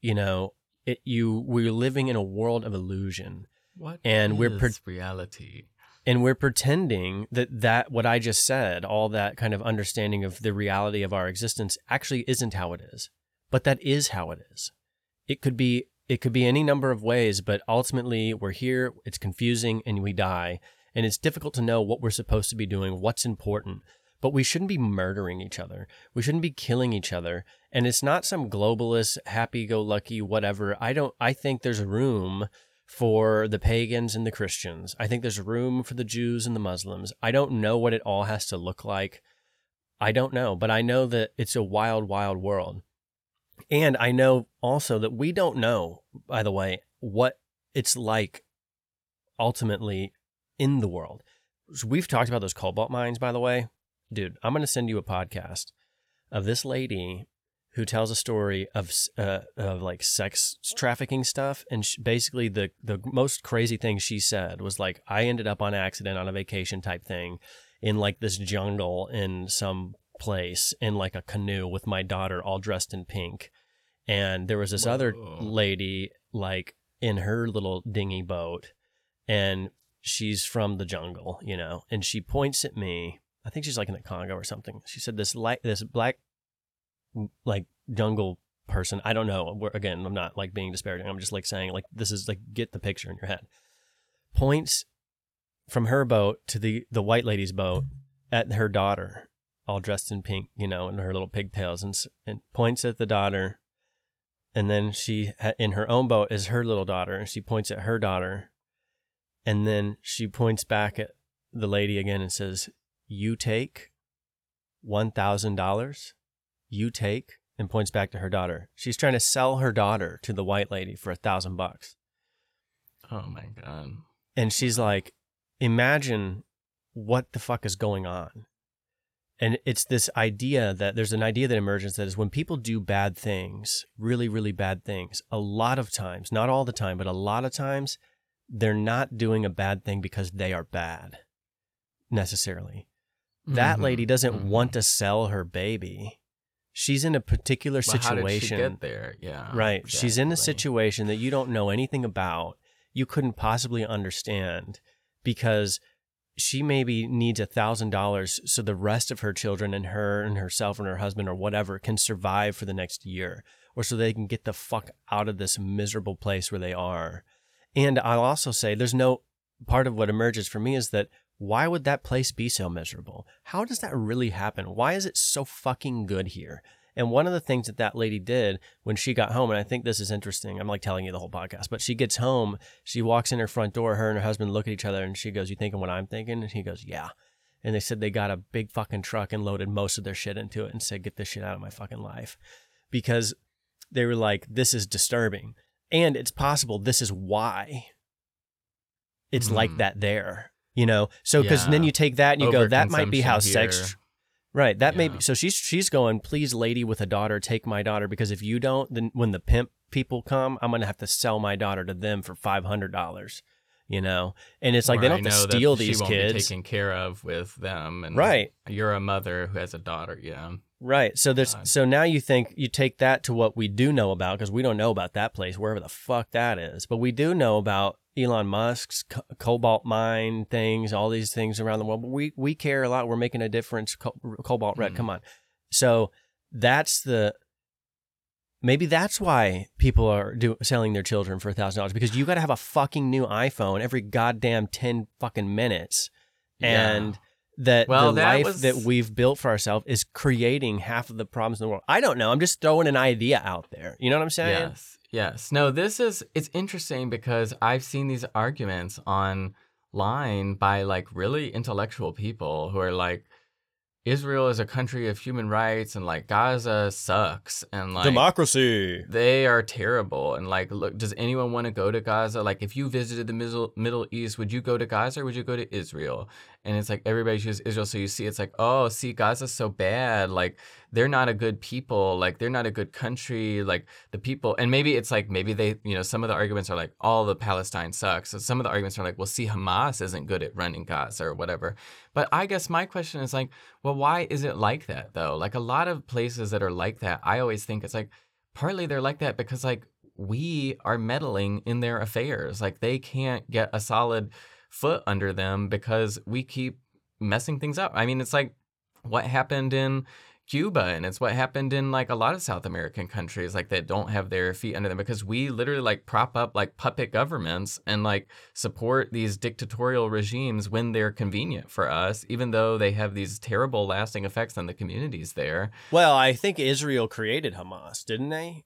You know it you we're living in a world of illusion. What And we're reality? and we're pretending that that what i just said all that kind of understanding of the reality of our existence actually isn't how it is but that is how it is it could be it could be any number of ways but ultimately we're here it's confusing and we die and it's difficult to know what we're supposed to be doing what's important but we shouldn't be murdering each other we shouldn't be killing each other and it's not some globalist happy-go-lucky whatever i don't i think there's room for the pagans and the Christians. I think there's room for the Jews and the Muslims. I don't know what it all has to look like. I don't know, but I know that it's a wild, wild world. And I know also that we don't know, by the way, what it's like ultimately in the world. We've talked about those cobalt mines, by the way. Dude, I'm going to send you a podcast of this lady who tells a story of uh, of like sex trafficking stuff, and sh basically the the most crazy thing she said was like, I ended up on accident on a vacation type thing, in like this jungle in some place in like a canoe with my daughter all dressed in pink, and there was this other lady like in her little dinghy boat, and she's from the jungle, you know, and she points at me. I think she's like in the Congo or something. She said this light, this black like jungle person. I don't know. We're, again, I'm not like being disparaging. I'm just like saying like this is like get the picture in your head. Points from her boat to the the white lady's boat at her daughter, all dressed in pink, you know, and her little pigtails, and and points at the daughter, and then she in her own boat is her little daughter, and she points at her daughter, and then she points back at the lady again and says, "You take one thousand dollars." you take and points back to her daughter. She's trying to sell her daughter to the white lady for a thousand bucks. Oh my god. And she's like, imagine what the fuck is going on. And it's this idea that there's an idea that emerges that is when people do bad things, really, really bad things, a lot of times, not all the time, but a lot of times, they're not doing a bad thing because they are bad necessarily. That Mhm, lady doesn't mhm. want to sell her baby. She's in a particular But how did she situation. get there? Yeah. Right. She's in a situation that you don't know anything about. You couldn't possibly understand because she maybe needs a thousand dollars so the rest of her children and her and herself and her husband or whatever can survive for the next year or so they can get the fuck out of this miserable place where they are. And I'll also say there's no part of what emerges for me is that why would that place be so miserable? How does that really happen? Why is it so fucking good here? And one of the things that that lady did when she got home, and I think this is interesting. I'm like telling you the whole podcast, but she gets home, she walks in her front door, her and her husband look at each other, and she goes, "You thinking what I'm thinking?" And he goes, "Yeah." And they said they got a big fucking truck and loaded most of their shit into it and said, "Get this shit out of my fucking life," because they were like, "This is disturbing." And it's possible this is why it's like Hmm. that there, you know? So, because then you take that and you go, that might be how sex. Right? That may be, so she's, she's going, please, lady with a daughter, take my daughter, because if you don't, then when the pimp people come, I'm going to have to sell my daughter to them for $500, you know? And it's like, Or they don't have to steal she these kids. taken care of with them, and Right. You're a mother who has a daughter. Yeah. Right. So there's God. so now you think you take that to what we do know about because we don't know about that place wherever the fuck that is, but we do know about Elon Musk's co- cobalt mine things, all these things around the world. But we we care a lot. We're making a difference. Co- cobalt red. Mhm. Come on. So that's the maybe that's why people are do, selling their children for a thousand dollars because you got to have a fucking new iPhone every goddamn ten fucking minutes, Yeah. and that Well, the that life was- that we've built for ourselves is creating half of the problems in the world. I don't know. I'm just throwing an idea out there. You know what I'm saying? Yes. Yes. No, this is it's interesting because I've seen these arguments online by like really intellectual people who are like Israel is a country of human rights and like Gaza sucks and like Democracy. they are terrible and like look does anyone want to go to Gaza like if you visited the middle Middle East would you go to Gaza or would you go to Israel and it's like everybody chooses Israel so you see it's like oh see Gaza's so bad like they're not a good people like they're not a good country like the people and maybe it's like maybe they you know some of the arguments are like all the Palestine sucks so some of the arguments are like well see Hamas isn't good at running Gaza or whatever. But I guess my question is like well why is it like that though? Like a lot of places that are like that I always think it's like partly they're like that because like we are meddling in their affairs. Like they can't get a solid foot under them because we keep messing things up i mean it's like what happened in cuba and it's what happened in like a lot of south american countries like that don't have their feet under them because we literally like prop up like puppet governments and like support these dictatorial regimes when they're convenient for us even though they have these terrible lasting effects on the communities there Well, I think Israel created Hamas, didn't they?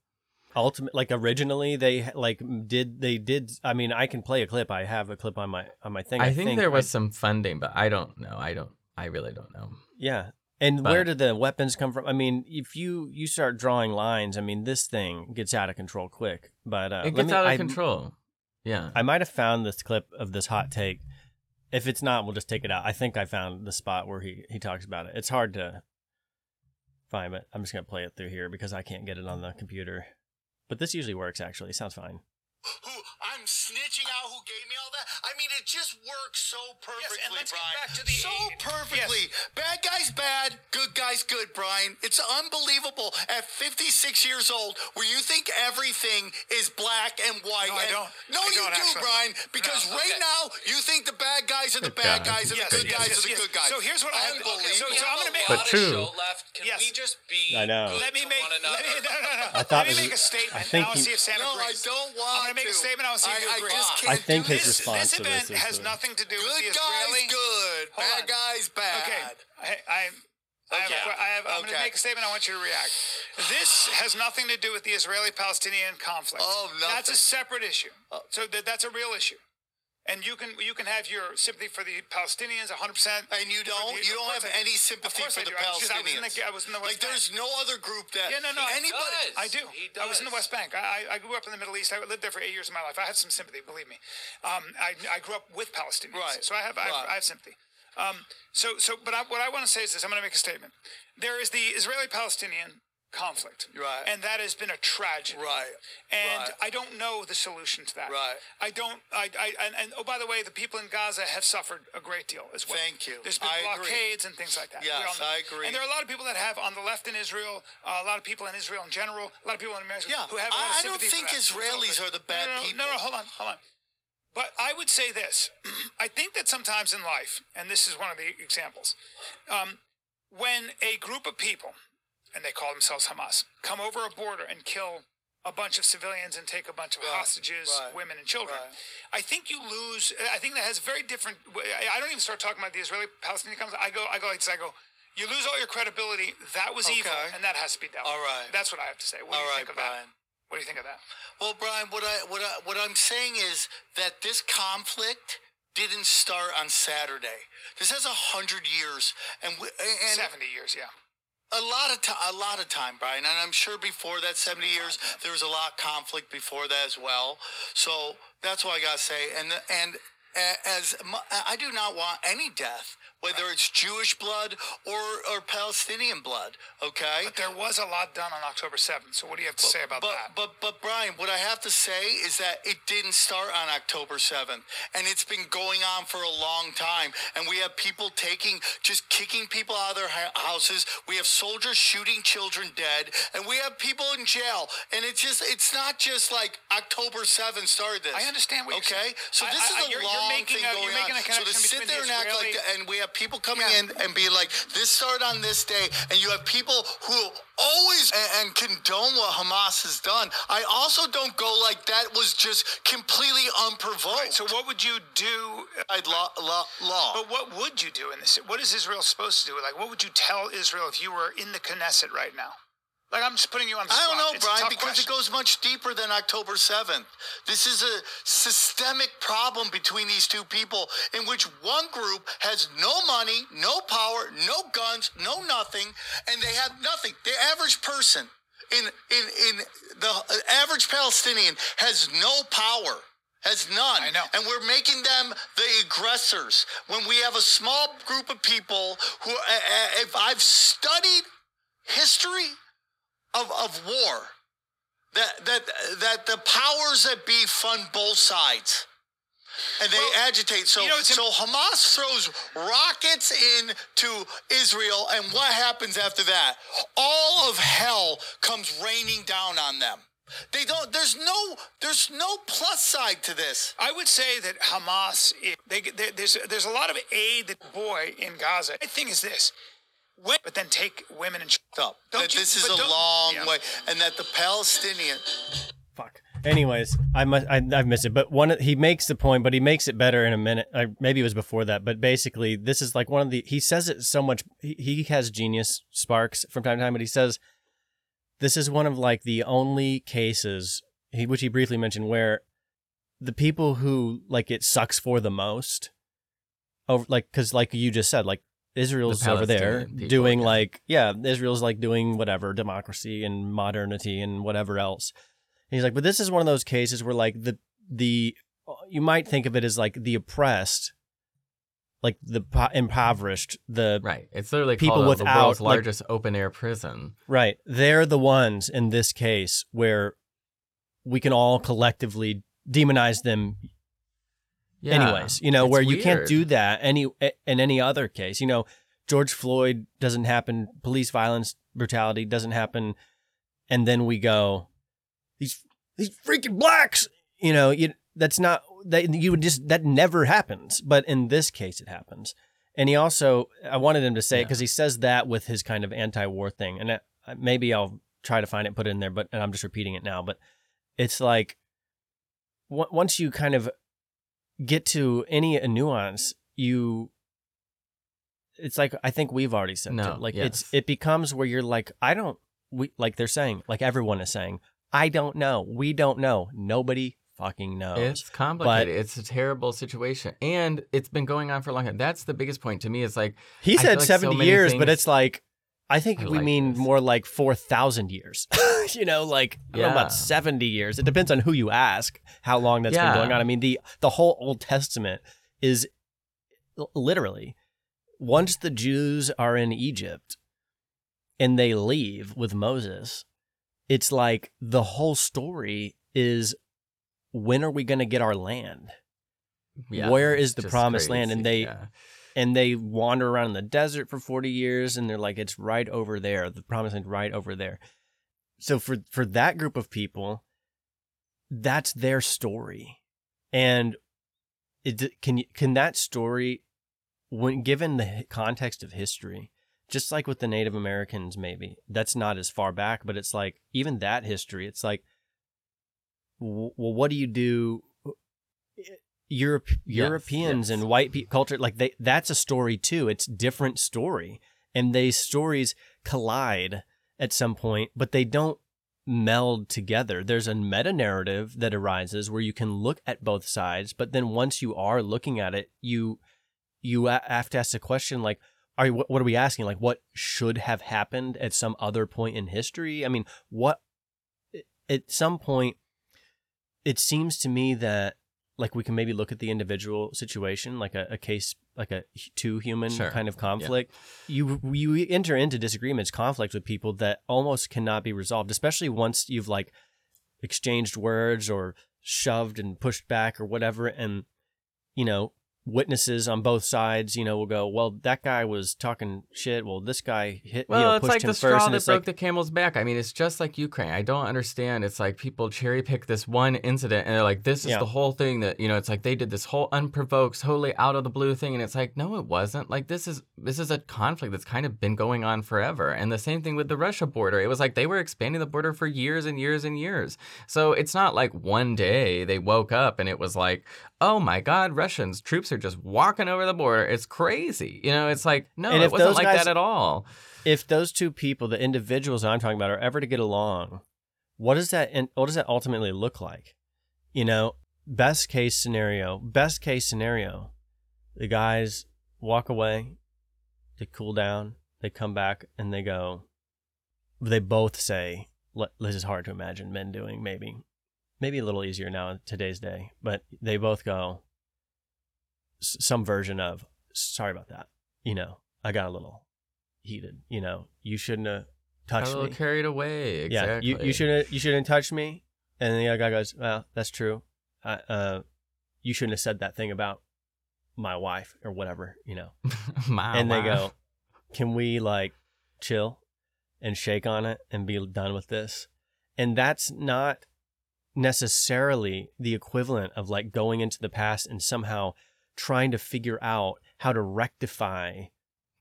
Ultimate, like originally they like did they did. I mean, I can play a clip. I have a clip on my on my thing. I, think, there I- was some funding, but I don't know. I don't. I really don't know. Yeah. And where did the weapons come from? I mean, if you you start drawing lines, I mean, this thing gets out of control quick. But uh, it gets me- out of I- control. Yeah. I might have found this clip of this hot take. If it's not, we'll just take it out. I think I found the spot where he he talks about it. It's hard to find, but I'm just gonna play it through here because I can't get it on the computer. But this usually works. Actually, it sounds fine. Who I'm snitching out who gave me all that. I mean, it just works so perfectly, and let's get Brian. back to the so eight- perfectly. Bad guys bad, good guys good, Brian. It's unbelievable at 56 years old where you think everything is black and white. No, I don't. No, I you don't, do, actually. Brian. Because No, right now you think the bad guys are the bad God. guys and Yes, the good yes, guys yes, are the yes. good guys. So here's what I have- Unbelievable. okay, so- so I'm gonna make- But lot of true. show left. Can Yes. we just be I know. good Let me make. Let me, no, no, no. I thought let me make a statement. I think and I'll see if Sam no, I don't want I'm gonna make a to. statement. I'll see if I, you I agree. just I can't think do his this. response this to event this is has the- nothing to do with Good the Israeli. guys good, bad on. guys bad. Okay, I, I, I have, Okay. a, I have, I'm going to make a statement. I want you to react. This has nothing to do with the Israeli-Palestinian conflict. Oh, nothing. That's a separate issue. Oh. So that, that's a real issue. And you can you can have your sympathy for the Palestinians 100. percent And you don't, you don't have any sympathy for the I was, just- I was in Palestinians. the, I was in the West Like, there's no other group that Yeah, no, no. anybody. does. I do. He I was in the. West Bank. I, I I grew up in the Middle East. I lived there for eight years of my life. I have some sympathy, believe me. Um, I, I grew up with Palestinians, Right, so I have I, have. I have sympathy. Um, so so, but I, what I want to say is this: I'm going to make a statement. There is the Israeli-Palestinian conflict, Right. and that has been a tragedy, Right, And right. I don't know the solution to that, Right. I don't. I, I and, and oh, by the way, the people in Gaza have suffered a great deal as well. Thank you. There's been I agree. blockades and things like that. Yes, know. I agree. And there are a lot of people that have on the left in Israel, uh, a lot of people in Israel in general, a lot of people in America Yeah, who have a lot of I- I don't think. Israelis are the bad no, no, no, people. No, no, hold on, hold on. But I would say this: I think that sometimes in life, and this is one of the examples, um, when a group of people, and they call themselves Hamas, come over a border and kill a bunch of civilians and take a bunch of Right, hostages, right, women and children, right. I think you lose. I think that has very different. I don't even start talking about the Israeli-Palestinian conflict. I go, I go like this. I go. You lose all your credibility. That was evil, and that has to be dealt. All right. That's what I have to say. What do you right, think of that? Brian. What do you think of that? Well, Brian, what I what I what I'm saying is that this conflict didn't start on Saturday. This has a hundred years, and we, and 70 years, yeah. A lot of time, a lot of time, Brian, and I'm sure before that 70 years there was a lot of conflict before that as well. So that's what I gotta say. And and a- as I do not want any death, whether it's Jewish blood or or Palestinian blood. Okay. But there was a lot done on October 7th. So what do you have to say about but, that? But but Brian, what I have to say is that it didn't start on October 7th, and it's been going on for a long time. And we have people taking, just kicking people out of their houses. We have soldiers shooting children dead, and we have people in jail. And it's just, it's not just like October 7th started this. I understand what you're saying. okay? So this I- is a you're- you're long making thing a- going you're on. So to sit there the and act like, and we have people coming Yeah. in and be like, this started on this day, and you have people who always and, and condone what Hamas has done. I also don't go like that was just completely unprovoked. Right, so what would you do? Uh, I'd law, law, law. But what would you do in this? What is Israel supposed to do? Like, what would you tell Israel if you were in the Knesset right now? Like, I'm just putting you on the I spot. don't know, Brian, because question. it goes much deeper than October 7th. This is a systemic problem between these two people in which one group has no money, no power, no guns, no nothing, and they have nothing. The average person in in in the average Palestinian has no power. Has none. I know. And we're making them the aggressors when we have a small group of people who, if I've studied history, of, of war. That that that the powers that be fund both sides. And they Well, agitate. So you know, so Hamas throws rockets into Israel and what happens after that? All of hell comes raining down on them. They don't there's no there's no plus side to this. I would say that Hamas, they, they, there's there's a lot of aid that boy in Gaza. The thing is this, when, but then take women and children. up Don't that you- this is a long yeah. way and that the Palestinian Fuck. Anyways, I must I, I've missed it, but one of- he makes the point, but he makes it better in a minute. I, maybe it was before that, but basically, this is like one of the. He says it so much. He, he has genius sparks from time to time, but he says this is one of like the only cases, he, which he briefly mentioned, where the people who like it sucks for the most, over like because like you just said, like Israel's over there people, doing yeah. like yeah, Israel's like doing whatever democracy and modernity and whatever else. And he's like, but this is one of those cases where like the the you might think of it as like the oppressed, like the po- impoverished, the Right. It's literally People without, the world's like- largest open air prison. Right. They're the ones in this case where we can all collectively demonize them Yeah. anyways. You know, where you can't do that any eh, in any other case. You know, George Floyd doesn't happen, police violence, brutality doesn't happen, and then we go these these freaking blacks. You know, you that's not that you would just that never happens, but in this case it happens. And he also, I wanted him to say it Yeah. because he says that with his kind of anti-war thing, and uh, it, maybe I'll try to find it, put it in there, but and I'm just repeating it now. But it's like on- once you kind of get to any nuance, you it's like I think we've already said No, too. like yes. it's it becomes where you're like I don't we like they're saying like everyone is saying I don't know we don't know nobody fucking knows It's complicated. it's a terrible situation, and it's been going on for a long time. That's the biggest point to me. Is like he I said like 70 many years but it's like I think I we like mean this. more like 4,000 years you know like I don't know Yeah. about 70 years it depends on who you ask how long that's Yeah. been going on I mean the the whole Old Testament is literally once the Jews are in Egypt and they leave with Moses, it's like the whole story is when are we going to get our land? yeah, Where is the promised land? And they-. And they wander around in the desert for 40 years and they're like it's right over there. The promised land right over there. So for for that group of people, that's their story. And it can can that story when given the context of history just like with the native americans maybe that's not as far back but it's like even that history it's like well what do you do Europe, Europeans yes. and white pe- culture like they that's a story too it's different story and these stories collide at some point, but they don't meld together. There's a meta narrative that arises where you can look at both sides, but then once you are looking at it, you you a- have to ask the question like are you, what what are we asking like what should have happened at some other point in history? I mean, what at some point it seems to me that like we can maybe look at the individual situation like a, a case like a two human Sure. kind of conflict. You you enter into disagreements conflict with people that almost cannot be resolved especially once you've like exchanged words or shoved and pushed back or whatever. And you know witnesses on both sides you know will go well that guy was talking shit well this guy hit you know, Well, it's like the straw that broke like the camel's back. I mean, it's just like Ukraine. I don't understand. It's like people cherry pick this one incident and they're like, this is Yeah. the whole thing that, you know, it's like they did this whole unprovoked, totally out of the blue thing. And it's like, no, it wasn't. Like this is this is a conflict that's kind of been going on forever. And the same thing with the Russia border. It was like they were expanding the border for years and years and years. So it's not like one day they woke up and it was like, oh my God, Russians, troops are just walking over the border. It's crazy. You know, it's like, no, And it wasn't like guys- that at all. if those two people, the individuals I'm talking about, are ever to get along, what does that and what does that ultimately look like? You know, best case scenario, best case scenario, the guys walk away, they cool down, they come back, and they go. They both say, "This is hard to imagine men doing." Maybe, maybe a little easier now in today's day, but they both go. Some version of, "Sorry about that." You know, I got a little heated. You know, you shouldn't have touched a little me. carried away. Exactly. Yeah, you, you shouldn't you shouldn't touch me. And the other guy goes, "Well, that's true. I, uh, you shouldn't have said that thing about my wife or whatever, you know." My and they go, "Can we like chill and shake on it and be done with this?" And that's not necessarily the equivalent of like going into the past and somehow trying to figure out how to rectify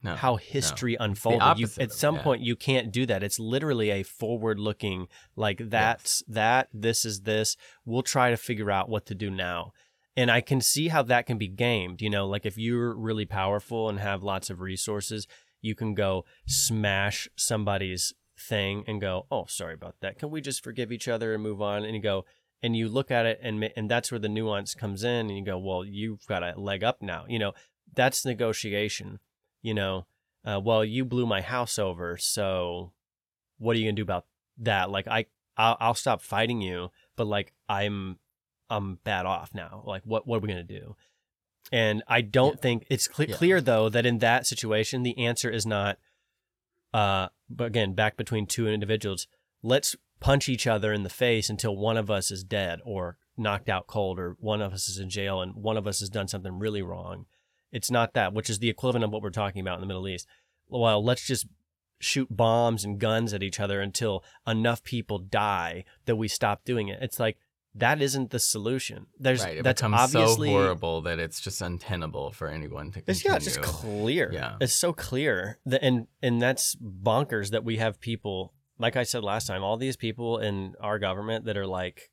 no. how history unfolded. You, at some that. point, you can't do that. It's literally a forward-looking, like that's that. This is this. We'll try to figure out what to do now. And I can see how that can be gamed. You know, like if you're really powerful and have lots of resources, you can go smash somebody's thing and go, "Oh, sorry about that. Can we just forgive each other and move on?" And you go, and you look at it, and and that's where the nuance comes in. And you go, "Well, you've got a leg up now." You know, that's negotiation you know, uh, well, you blew my house over, so what are you gonna do about that? Like, I, I'll, I'll stop fighting you, but like, I'm, I'm bad off now. Like, what, what are we gonna do? And I don't Yeah. think it's cle Yeah. clear though that in that situation, the answer is not, uh, but again, back between two individuals, let's punch each other in the face until one of us is dead or knocked out cold, or one of us is in jail and one of us has done something really wrong. It's not that, which is the equivalent of what we're talking about in the Middle East. Well, let's just shoot bombs and guns at each other until enough people die that we stop doing it. It's like that isn't the solution. There's right. It that's becomes obviously so horrible that it's just untenable for anyone to continue. it's yeah, it's just clear. Yeah. It's so clear. That, and and that's bonkers that we have people like I said last time, all these people in our government that are like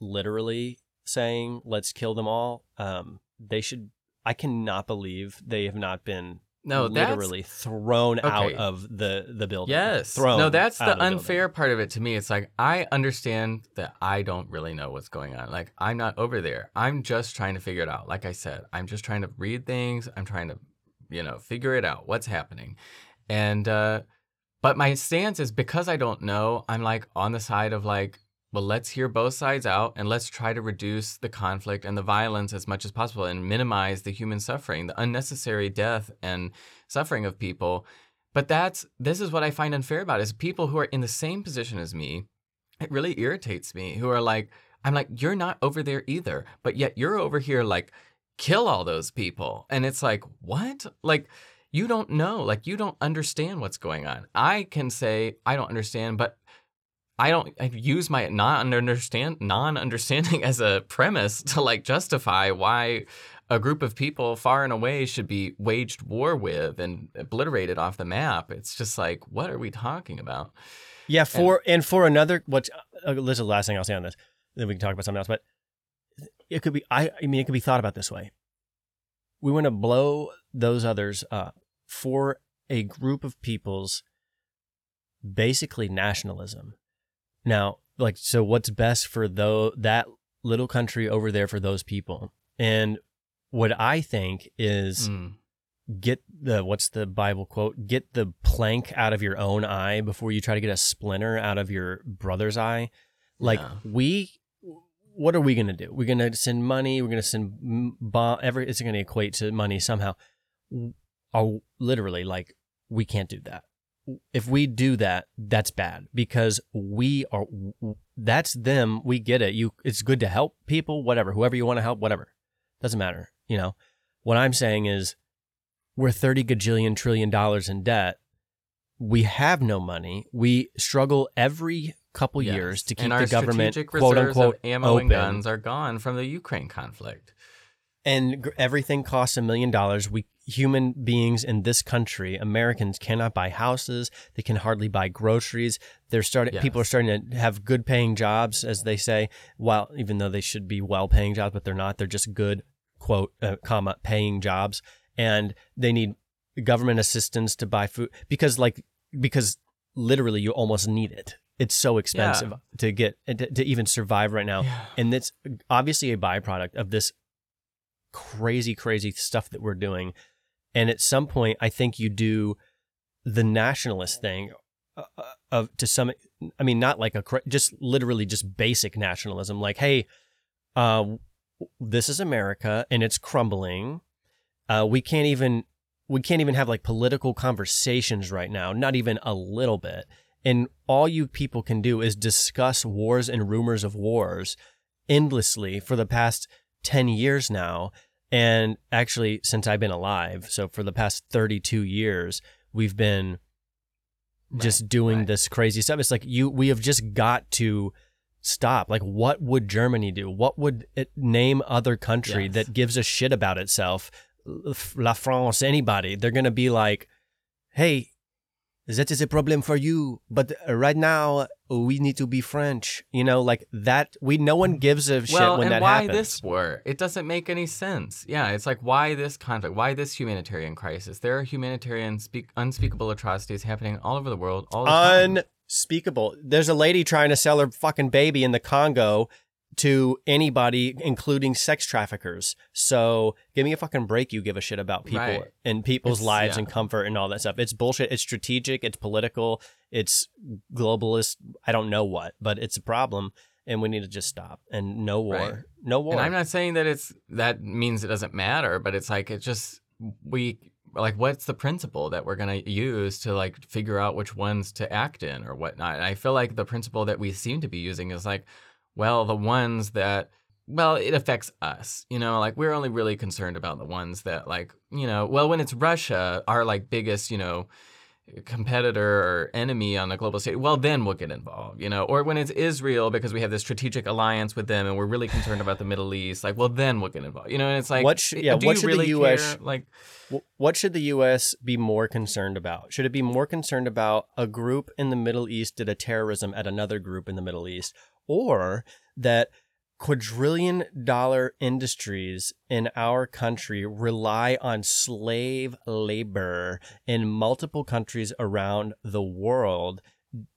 literally saying, let's kill them all. Um, they should I cannot believe they have not been no, literally thrown out of the the building. Yes. Thrown no, that's the unfair part of it to me. It's like I understand that I don't really know what's going on. Like I'm not over there. I'm just trying to figure it out. Like I said, I'm just trying to read things. I'm trying to, you know, figure it out. What's happening. And uh but my stance is because I don't know, I'm like on the side of like well, let's hear both sides out and let's try to reduce the conflict and the violence as much as possible and minimize the human suffering, the unnecessary death and suffering of people. But that's this is what I find unfair about is people who are in the same position as me. It really irritates me who are like, I'm like, you're not over there either, but yet you're over here like, kill all those people. And it's like, what? Like, you don't know. Like, you don't understand what's going on. I can say, I don't understand, but I don't I use my non understand non understanding as a premise to like justify why a group of people far and away should be waged war with and obliterated off the map. It's just like, what are we talking about? Yeah, for and, for another what uh, this is the last thing I'll say on this. Then we can talk about something else. But it could be I I mean it could be thought about this way. We want to blow those others up for a group of people's basically nationalism. Now, like so what's best for though that little country over there for those people. And what I think is Mm. get the what's the Bible quote? Get the plank out of your own eye before you try to get a splinter out of your brother's eye. Like Yeah. we, what are we gonna do? We're gonna send money. We're gonna send m- bomb. Every it's gonna equate to money somehow. Are literally like we can't do that. If we do that, that's bad because we are. That's them. We get it. You. It's good to help people. Whatever. Whoever you want to help. Whatever. Doesn't matter. You know. What I'm saying is, we're 30 gajillion trillion dollars in debt. We have no money. We struggle every couple Yes. year to keep the government quote unquote ammo open. and guns are gone from the Ukraine conflict. And gr- everything costs a million dollars. We human beings in this country, Americans, cannot buy houses. They can hardly buy groceries. They're starting. Yes. People are starting to have good paying jobs, as they say. While even though they should be well paying jobs, but they're not. They're just good quote uh, comma paying jobs, and they need government assistance to buy food because like because literally you almost need it. It's so expensive to get to, to even survive right now Yeah. and it's obviously a byproduct of this crazy crazy stuff that we're doing and at some point i think you do the nationalist thing uh, uh, of to some i mean not like a just literally just basic nationalism like hey uh this is america and it's crumbling uh we can't even we can't even have like political conversations right now not even a little bit and all you people can do is discuss wars and rumors of wars endlessly for the past 10 years now. And actually, since I've been alive, so for the past 32 years, we've been just Right, doing right. this crazy stuff. It's like you, we have just got to stop. Like, what would Germany do? What would it name other country Yes. that gives a shit about itself? La France, anybody, they're going to be like, hey, that is a problem for you. But right now, we need to be French. You know, like that. We no one gives a shit well, when and that why happens. this war? It doesn't make any sense. Yeah, it's like why this conflict? Why this humanitarian crisis? There are humanitarian speak, unspeakable atrocities happening all over the world all the time. Unspeakable. There's a lady trying to sell her fucking baby in the Congo to anybody, including sex traffickers. So give me a fucking break. You give a shit about people Right. and people's It's- lives yeah. and comfort and all that stuff. It's bullshit. It's strategic. It's political. It's globalist. I don't know what, but it's a problem. And we need to just stop and no war. Right. No war. And I'm not saying that it's that means it doesn't matter, but it's like it just we like what's the principle that we're gonna use to like figure out which ones to act in or whatnot. And I feel like the principle that we seem to be using is like, well, the ones that well, it affects us. You know, like we're only really concerned about the ones that like, you know, well when it's Russia, our like biggest, you know, competitor or enemy on the global stage, well, then we'll get involved, you know. Or when it's Israel because we have this strategic alliance with them and we're really concerned about the Middle East, like, well, then we'll get involved, you know. And it's like, What yeah, do what should the US care? like? What should the U.S. be more concerned about? Should it be more concerned about a group in the Middle East did a terrorism at another group in the Middle East, or that quadrillion dollar industries in our country rely on slave labor in multiple countries around the world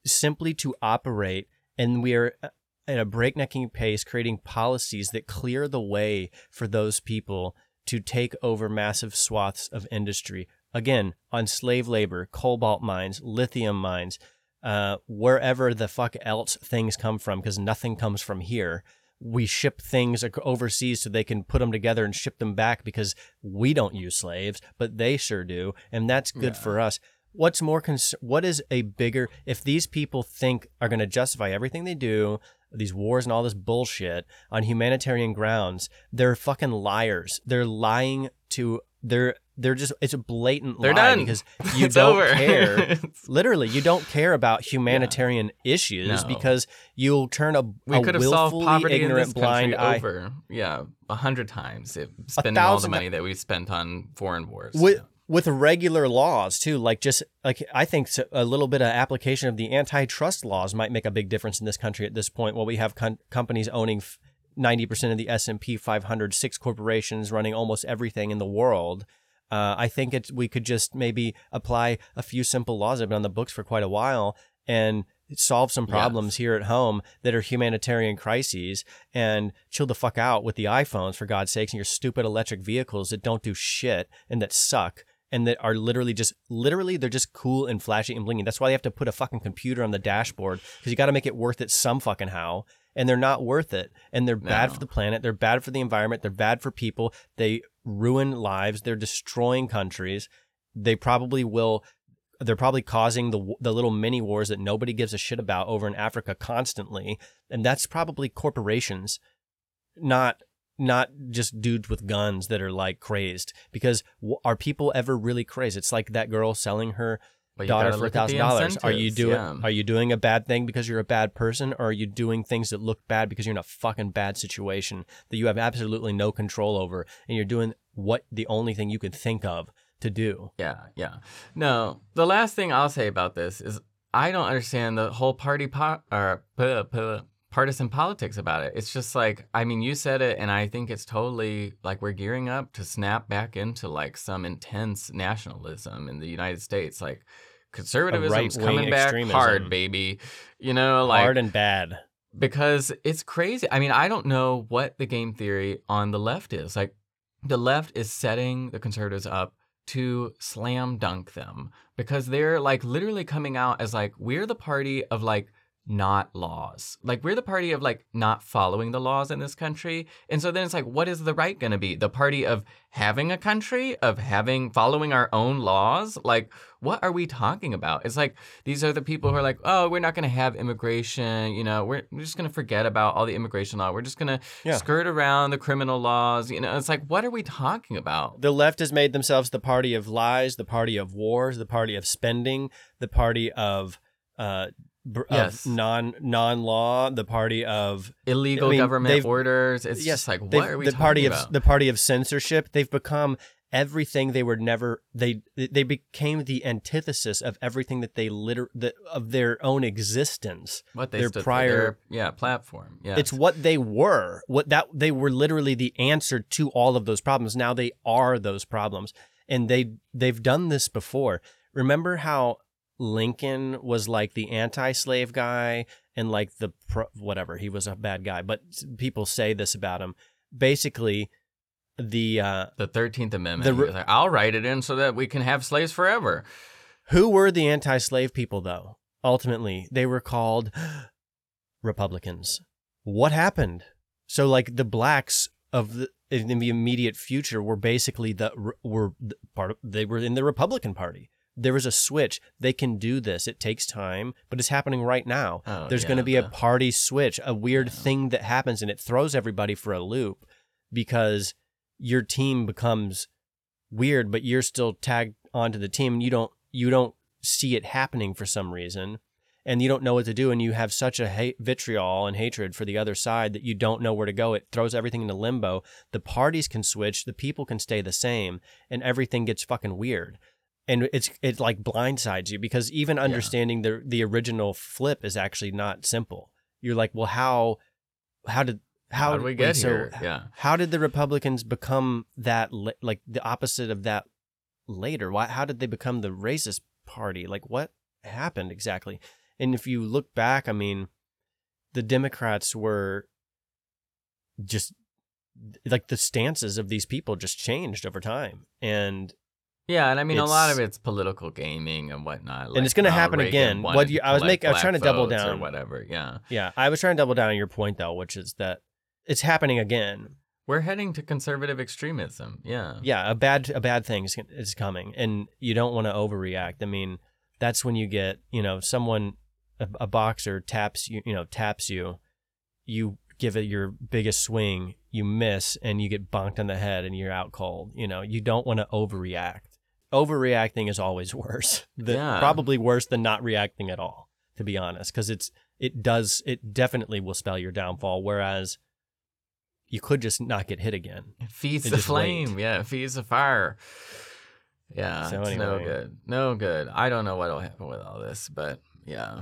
simply to operate, and we are uh, at a breaknecking pace creating policies that clear the way for those people to take over massive swaths of industry. Again, on slave labor, cobalt mines, lithium mines, uh, wherever the fuck else things come from, because nothing comes from here. We ship things overseas so they can put them together and ship them back because we don't use slaves, but they sure do, and that's good Yeah. for us. What's more cons- What is a bigger? If these people think are going to justify everything they do, these wars and all this bullshit on humanitarian grounds, they're fucking liars. They're lying to. They're they're just. It's a blatant They're lie done. because you It's don't over. care. Literally, you don't care about humanitarian issues No. because you'll turn a, we a could have solved poverty in this blind country eye. over, yeah, a hundred times. If spending all the money that we spent on foreign wars. with yeah. with regular laws too like just like i think a little bit of application of the antitrust laws might make a big difference in this country at this point while we have con- companies owning f- 90% of the s&p 500 six corporations running almost everything in the world Uh, I think it's we could just maybe apply a few simple laws that have been on the books for quite a while and solve some problems here at home that are humanitarian crises and chill the fuck out with the iPhones for God's sakes and your stupid electric vehicles that don't do shit and that suck and that are literally just literally they're just cool and flashy and blingy. That's why they have to put a fucking computer on the dashboard because you got to make it worth it some fucking how. And they're not worth it. And they're bad No. for the planet. They're bad for the environment. They're bad for people. They ruin lives. They're destroying countries. They probably will. They're probably causing the the little mini wars that nobody gives a shit about over in Africa constantly, and that's probably corporations, not not just dudes with guns that are like crazed. Because are people ever really crazed? It's like that girl selling her You daughter for a look at the thousand dollars. Are you doing yeah. are you doing a bad thing because you're a bad person, or are you doing things that look bad because you're in a fucking bad situation that you have absolutely no control over, and you're doing what the only thing you can think of to do? Yeah, yeah. No, the last thing I'll say about this is I don't understand the whole party po- or p- p- partisan politics about it. It's just like I mean, you said it, and I think it's totally like we're gearing up to snap back into like some intense nationalism in the United States, like conservatism's coming back extremism. hard, baby. You know, like Hard and bad. because it's crazy. I mean, I don't know what the game theory on the left is. Like, the left is setting the conservatives up to slam dunk them because they're like literally coming out as like, we're the party of like not laws. Like, we're the party of like not following the laws in this country. And so then it's like, what is the right going to be? The party of having a country, of having, following our own laws? Like, what are we talking about? It's like these are the people who are like, oh, we're not going to have immigration. You know, we're, we're just going to forget about all the immigration law. We're just going to Yeah. skirt around the criminal laws. You know, it's like, what are we talking about? The left has made themselves the party of lies, the party of wars, the party of spending, the party of uh, br- Yes. of non non law, the party of Illegal I mean, government orders. It's yes, just like, what are we the talking party about? of the party of censorship. They've become everything they were never. They they became the antithesis of everything that they liter that of their own existence. what they their stood for, prior- their, yeah platform. Yeah, It's what they were. What that they were literally the answer to all of those problems. Now they are those problems, and they they've done this before. Remember how Lincoln was like the anti-slave guy and like the pro, whatever he was a bad guy, but people say this about him. Basically, the uh, the Thirteenth Amendment. The He re- was like, I'll write it in so that we can have slaves forever. who were the anti-slave people though? Ultimately, they were called Republicans. What happened? So like the blacks of the in the immediate future were basically the were part of, they were in the Republican Party. There was a switch. They can do this. It takes time, but it's happening right now. Oh, There's yeah, going to be a party switch, a weird thing that happens and it throws everybody for a loop because your team becomes weird, but you're still tagged onto the team and you don't you don't see it happening for some reason and you don't know what to do and you have such a hate, vitriol and hatred for the other side that you don't know where to go it throws everything into limbo the parties can switch the people can stay the same and everything gets fucking weird and it's it like blindsides you because even understanding the the original flip is actually not simple. You're like well how how did how, How did we get so here? Yeah. how did the republicans become that like the opposite of that later? Why how did they become the racist party? Like what happened exactly? And if you look back i mean the democrats were just like the stances of these people just changed over time. And Yeah, and I mean a lot of it's political gaming and whatnot. And it's gonna uh, happen Reagan again. What you- I was making- I was trying to double votes or down. whatever. Yeah, yeah i was trying to double down on your point though which is that it's happening again we're heading to conservative extremism. Yeah, yeah a bad a bad thing is, is coming and you don't want to overreact i mean that's when you get you know someone a, a boxer taps you you know taps you you give it your biggest swing you miss and you get bonked on the head and you're out cold you know you don't want to overreact overreacting is always worse The- Yeah. probably worse than not reacting at all to be honest because it's it does it definitely will spell your downfall whereas you could just not get hit again it feeds And the flame. wait. Yeah, it feeds the fire. Yeah, So it's no good. No good. I don't know what'll happen with all this, but yeah.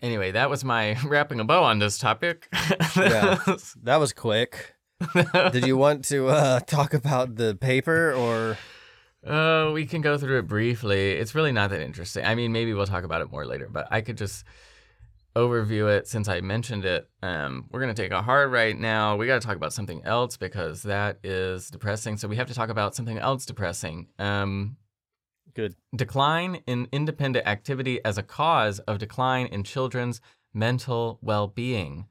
Anyway, that was my wrapping a bow on this topic. Yeah. that was quick Did you want to uh, talk about the paper or Uh, we can go through it briefly. It's really not that interesting. I mean, maybe we'll talk about it more later, but I could just overview it since I mentioned it. Um, we're going to take a hard right now. We got to talk about something else because that is depressing. So we have to talk about something else depressing. Um, Good. decline in independent activity as a cause of decline in children's mental well being.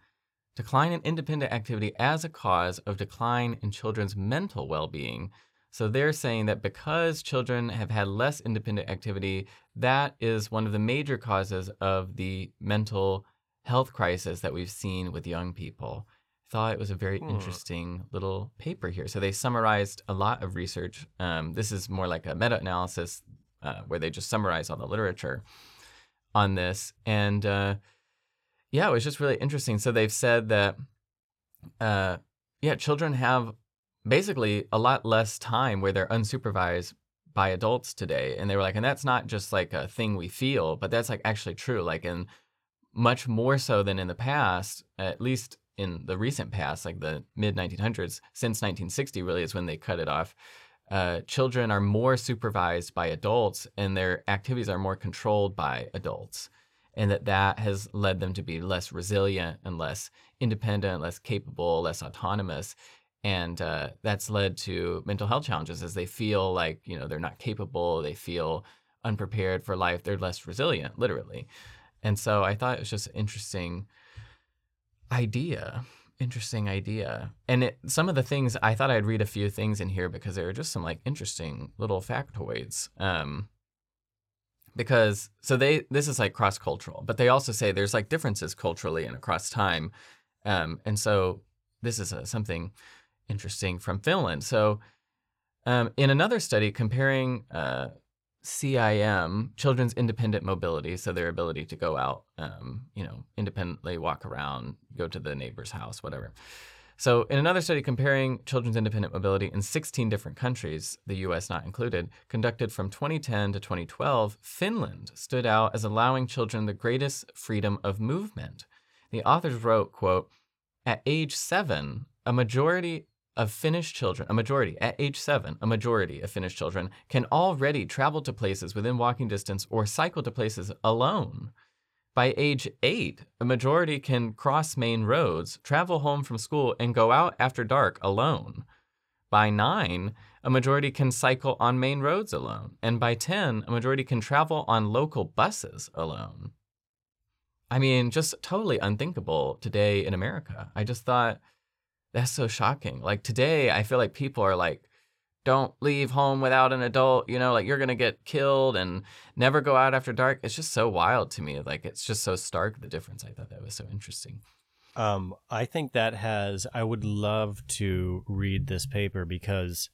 Decline in independent activity as a cause of decline in children's mental well being. So they're saying that because children have had less independent activity, that is one of the major causes of the mental health crisis that we've seen with young people. Thought it was a very Hmm. interesting little paper here. So they summarized a lot of research. Um, this is more like a meta analysis uh, where they just summarize all the literature on this. And uh, yeah, it was just really interesting. So they've said that, uh, yeah, children have basically a lot less time where they're unsupervised by adults today. And they were like, and that's not just like a thing we feel, but that's like actually true. Like, in much more so than in the past, at least in the recent past, like the mid 1900s, since 1960 really is when they cut it off. Uh, children are more supervised by adults and their activities are more controlled by adults and that that has led them to be less resilient and less independent less capable less autonomous and uh, that's led to mental health challenges as they feel like you know they're not capable they feel unprepared for life they're less resilient literally. And so i thought it was just an interesting idea interesting idea. And it, some of the things i thought i'd read a few things in here because there are just some like interesting little factoids um because so they this is like cross cultural but they also say there's like differences culturally and across time um and so this is uh something interesting from finland so um, in another study comparing uh, CIM, children's independent mobility, so their ability to go out, um, you know, independently walk around, go to the neighbor's house, whatever. So, in another study comparing children's independent mobility in 16 different countries, the US not included, conducted from 2010 to 2012, Finland stood out as allowing children the greatest freedom of movement. The authors wrote, quote, at age seven, a majority of Finnish children, a majority at age seven, a majority of Finnish children can already travel to places within walking distance or cycle to places alone. By age eight, a majority can cross main roads, travel home from school, and go out after dark alone. By nine, a majority can cycle on main roads alone. And by 10, a majority can travel on local buses alone. I mean, just totally unthinkable today in America. I just thought that's so shocking. Like today, I feel like people are like, don't leave home without an adult, you know, like you're going to get killed and never go out after dark. It's just so wild to me. Like it's just so stark the difference. I thought that was so interesting. Um, I think that has. I would love to read this paper because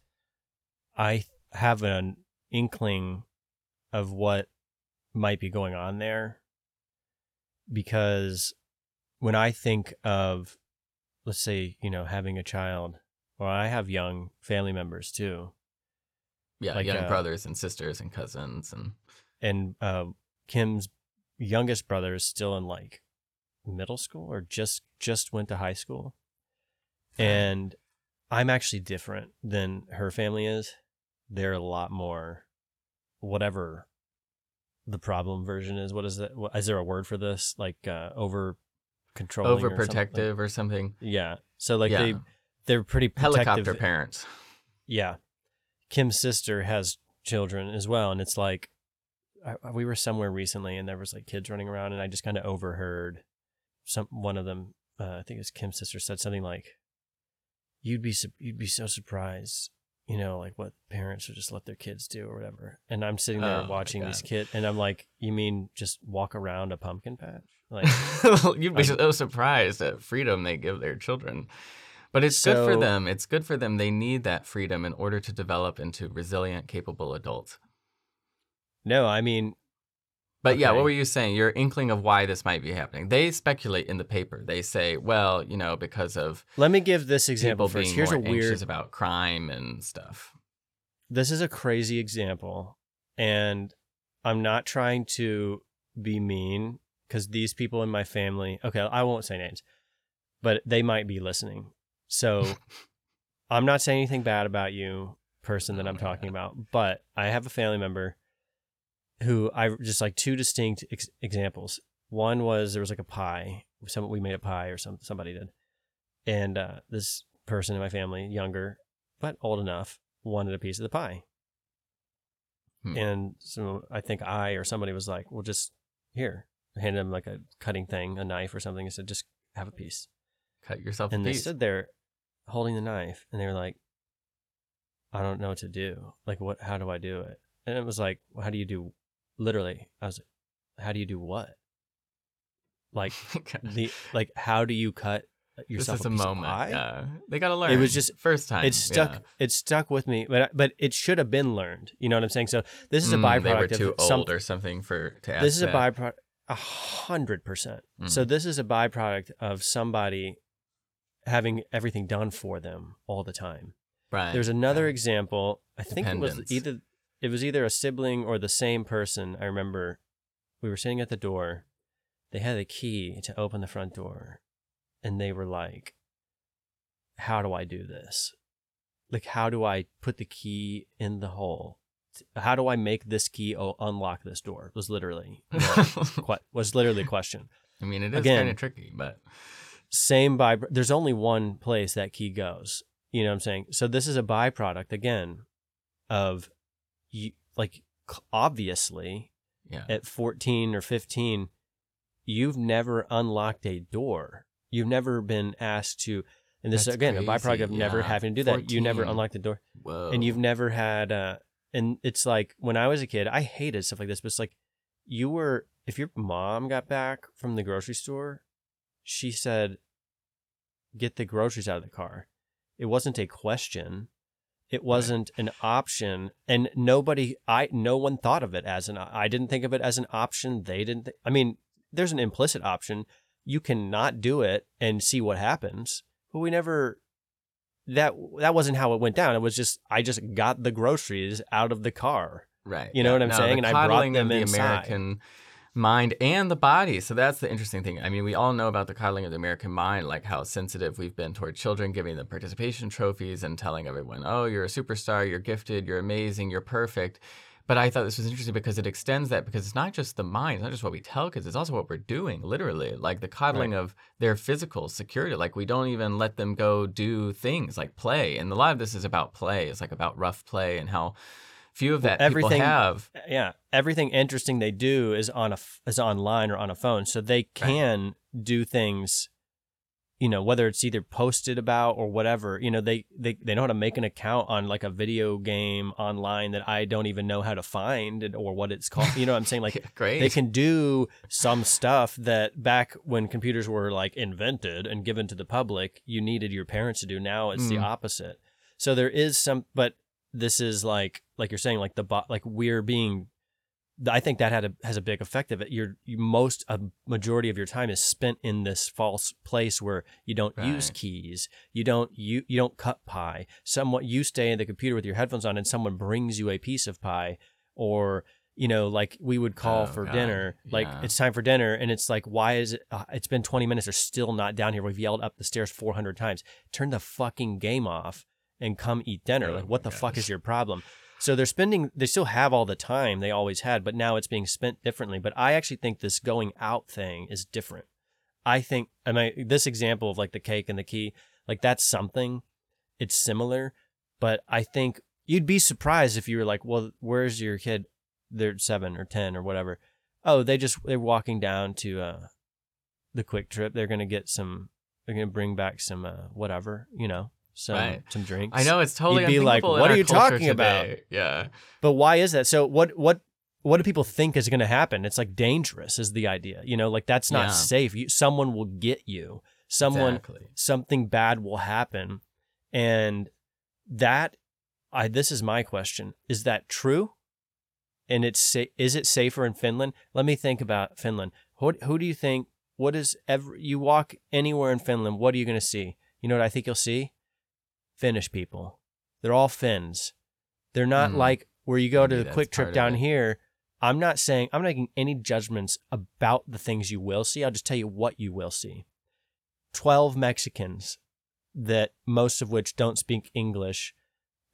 I have an inkling of what might be going on there. Because when I think of, let's say, you know, having a child, or I have young family members too, Yeah, Like, young uh, brothers and sisters and cousins and and uh, Kim's youngest brother is still in like middle school or just just went to high school, and I'm actually different than her family is. They're a lot more, whatever the problem version is. What is that? what- Is there a word for this? Like uh, over controlling, or something? overprotective or something. Yeah. So like Yeah. they they're pretty protective. Helicopter parents. Yeah. Kim's sister has children as well. And it's like, I, we were somewhere recently and there was like kids running around and I just kind of overheard some, one of them, uh, I think it was Kim's sister said something like, you'd be, su- you'd be so surprised, you know, like what parents would just let their kids do or whatever. And I'm sitting there Oh, watching these God. kids and I'm like, you mean just walk around a pumpkin patch? Like, You'd be so surprised at freedom they give their children. But it's good for them. It's good for them. They need that freedom in order to develop into resilient, capable adults. no, I mean, But yeah, what were you saying? Your inkling of why this might be happening. They speculate in the paper. They say, well, you know, because of let me give this example first. being Here's a weird, about crime and stuff. this is a crazy example and i'm not trying to be mean because these people in my family okay i won't say names but they might be listening so i'm not saying anything bad about you person that Oh I'm talking God. about, but I have a family member who I just like two distinct ex- examples. One was there was like a pie. Some we made a pie or some somebody did, and uh, this person in my family, younger but old enough, wanted a piece of the pie. Hmm. And so I think I or somebody was like, "Well, just here." Handed him like a cutting thing, a knife or something, and said, "Just have a piece." Cut yourself and they piece. stood there holding the knife and they were like i don't know what to do like what how do i do it and it was like well, how do you do literally i was like how do you do what like the like how do you cut yourself this is a a moment. Yeah, they gotta learn. It was just- first time. it stuck yeah. it stuck with me but but it should have been learned you know what i'm saying so this is a Mm, byproduct They were of too some, old or something for to ask. this is a byproduct a hundred percent so Mm. this is a byproduct of somebody having everything done for them all the time Right. There's another yeah. example. I think it was either it was either a sibling or the same person. I remember we were sitting at the door. They had a key to open the front door, and they were like, "How do I do this? Like, how do I put the key in the hole? How do I make this key oh, unlock this door?" Was literally que- was literally a question. I mean, it is kind of tricky, but same by there's only one place that key goes you know what i'm saying so this is a byproduct again of you like obviously yeah. at 14 or 15 you've never unlocked a door you've never been asked to and this That's is again a byproduct crazy, of never having to do that you never 14. unlocked the door Whoa. and you've never had uh and it's like when i was a kid i hated stuff like this but it's like you were if your mom got back from the grocery store she said get the groceries out of the car. It wasn't a question. It wasn't an option. And nobody i no one thought of it as an i didn't think of it as an option. They didn't th- i mean there's an implicit option. You can not do it and see what happens. But we never that that wasn't how it went down it was just i just got the groceries out of the car Right. You know what I'm No, saying? And I brought them the inside. American mind and the body. So that's the interesting thing. I mean, we all know about the coddling of the American mind, like how sensitive we've been toward children, giving them participation trophies and telling everyone, "Oh, you're a superstar, you're gifted, you're amazing, you're perfect." But I thought this was interesting because it extends that because it's not just the mind, it's not just what we tell kids, it's also what we're doing, literally. Like the coddling of their physical security. Like we don't even let them go do things like play. And a lot of this is about play. It's like about rough play and how few of Well, that everything- people have. Uh, yeah everything interesting they do is on a is online or on a phone so they can do things you know whether it's either posted about or whatever you know they, they they know how to make an account on like a video game online that i don't even know how to find or what it's called you know what i'm saying like great. they can do some stuff that back when computers were like invented and given to the public you needed your parents to do now it's the Mm. opposite so there is some but this is like like you're saying like the bo- like we're being i think that had a has a big effect of it. You're you most a majority of your time is spent in this false place where you don't use keys you don't you you don't cut pie. Someone you stay in the computer with your headphones on and someone brings you a piece of pie or you know like we would call Oh, for God. dinner like Yeah. it's time for dinner and it's like why is it uh, it's been 20 minutes they're still not down here. We've yelled up the stairs 400 times. Turn the fucking game off and come eat dinner. Oh like what the fuck is your problem so they're spending they still have all the time they always had but now it's being spent differently. But i actually think this going out thing is different. I think i mean this example of like the cake and the key like that's something. It's similar but i think you'd be surprised if you were like well where's your kid? They're seven or ten or whatever. Oh they just they're walking down to uh the QuikTrip. They're gonna get some they're gonna bring back some uh whatever you know some Right. some drinks I know it's totally You'd be like, "What are you talking about?" Yeah. But why is that? So what what what do people think is going to happen? It's like dangerous is the idea. You know, like that's not Yeah. safe. You, someone will get you. Someone Exactly. something bad will happen. And that I this is my question. Is that true? And it's sa- is it safer in Finland? Let me think about Finland. Who who do you think what is every you walk anywhere in Finland, what are you going to see? You know what I think you'll see? Finnish people. They're all Finns. They're not Mm. like where you go Maybe to the QuikTrip down here. I'm not saying I'm not making any judgments about the things you will see. I'll just tell you what you will see. 12 Mexicans that most of which don't speak English.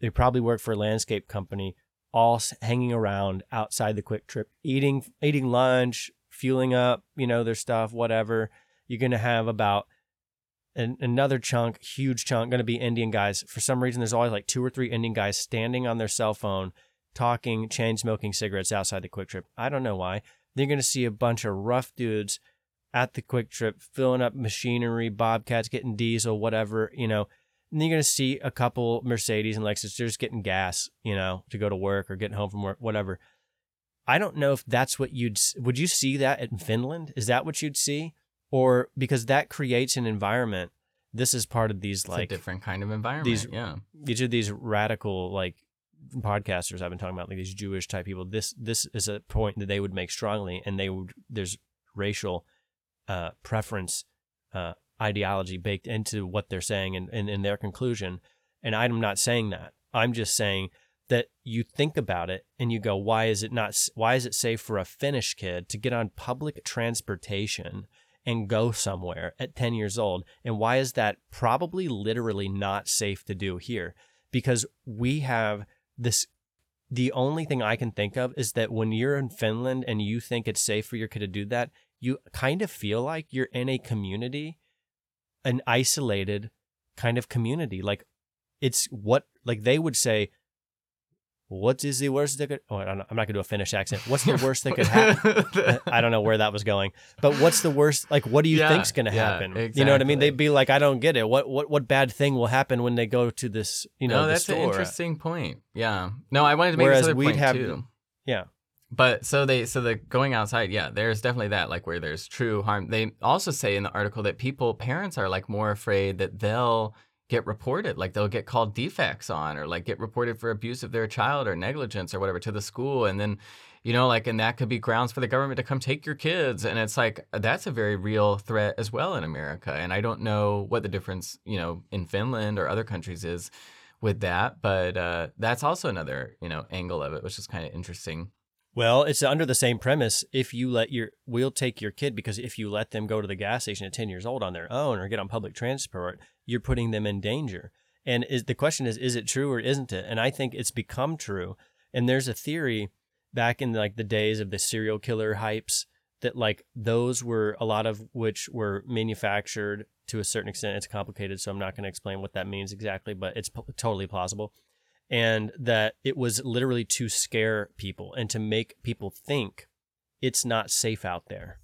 they probably work for a landscape company, all hanging around outside the QuikTrip, eating eating lunch, fueling up, you know, their stuff, whatever. You're gonna have about an, another chunk, huge chunk, gonna be Indian guys. For some reason, there's always like two or three Indian guys standing on their cell phone, talking, chain smoking cigarettes outside the QuikTrip. I don't know why. They're gonna see a bunch of rough dudes at the QuikTrip filling up machinery, bobcats, getting diesel, whatever, you know. And you're gonna see a couple Mercedes and Lexus just getting gas, you know, to go to work or getting home from work, whatever. I don't know if that's what you'd would you see that in Finland? Is that what you'd see? Or because that creates an environment. This is part of these It's like a different kind of environment. these- yeah. these are these radical like podcasters I've been talking about, like these Jewish type people. This this is a point that they would make strongly, and they would there's racial uh, preference uh, ideology baked into what they're saying and, and in their conclusion. And I'm not saying that. I'm just saying that you think about it and you go, why is it not? Why is it safe for a Finnish kid to get on public transportation? And go somewhere at 10 years old. And why is that probably literally not safe to do here? because we have this the only thing I can think of is that when you're in Finland and you think it's safe for your kid to do that, you kind of feel like you're in a community, an isolated kind of community. Like it's what like they would say, what is the worst that could oh, I'm not I'm not gonna do a Finnish accent. What's the worst that could happen? I don't know where that was going, but what's the worst? Like, what do you Yeah, think's going to yeah, happen? You know what I mean? They'd be like, I don't get it. What what what bad thing will happen when they go to this? You know, no, that's an interesting point. Yeah. No, I wanted to make Whereas this other we'd point have- too. Yeah, But so they so the going outside, yeah, there's definitely that like where there's true harm. They also say in the article that people parents are like more afraid that they'll get reported, like they'll get called defects on or like get reported for abuse of their child or negligence or whatever to the school. And then you know like and that could be grounds for the government to come take your kids. And it's like that's a very real threat as well in America. And I don't know what the difference, you know, in Finland or other countries is with that, but uh, that's also another you know angle of it, which is kind of interesting. Well, it's under the same premise. If you let your, we'll take your kid because if you let them go to the gas station at 10 years old on their own or get on public transport, you're putting them in danger. And is, the question is, is it true or isn't it? And I think it's become true. And there's a theory back in like the days of the serial killer hypes that like those were a lot of which were manufactured to a certain extent. It's complicated, so I'm not going to explain what that means exactly, but it's p- totally plausible and that it was literally to scare people and to make people think it's not safe out there.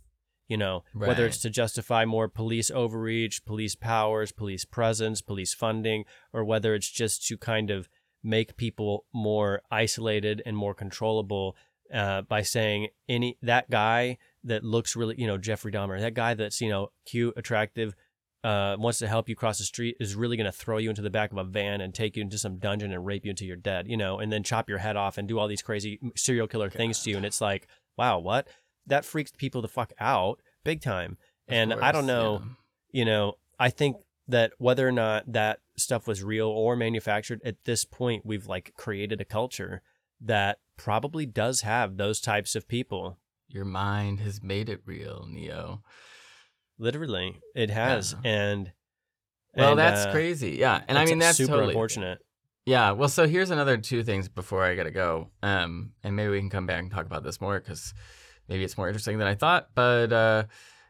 You know, whether it's to justify more police overreach, police powers, police presence, police funding, or whether it's just to kind of make people more isolated and more controllable uh, by saying any that guy that looks really, you know, Jeffrey Dahmer, that guy that's you know cute, attractive, uh, wants to help you cross the street is really going to throw you into the back of a van and take you into some dungeon and rape you until you're dead, you know, and then chop your head off and do all these crazy serial killer things to you. And it's like, wow, what? That freaks people the fuck out big time. Of and I don't know, yeah. you know, I think that whether or not that stuff was real or manufactured, at this point, we've like created a culture that probably does have those types of people. Your mind has made it real, Neo. Literally, it has. And Well, and, that's uh, crazy. Yeah, and I mean that's super totally unfortunate. Yeah. Well, so here's another two things before I gotta go. Um, and maybe we can come back and talk about this more because maybe it's more interesting than I thought. But uh,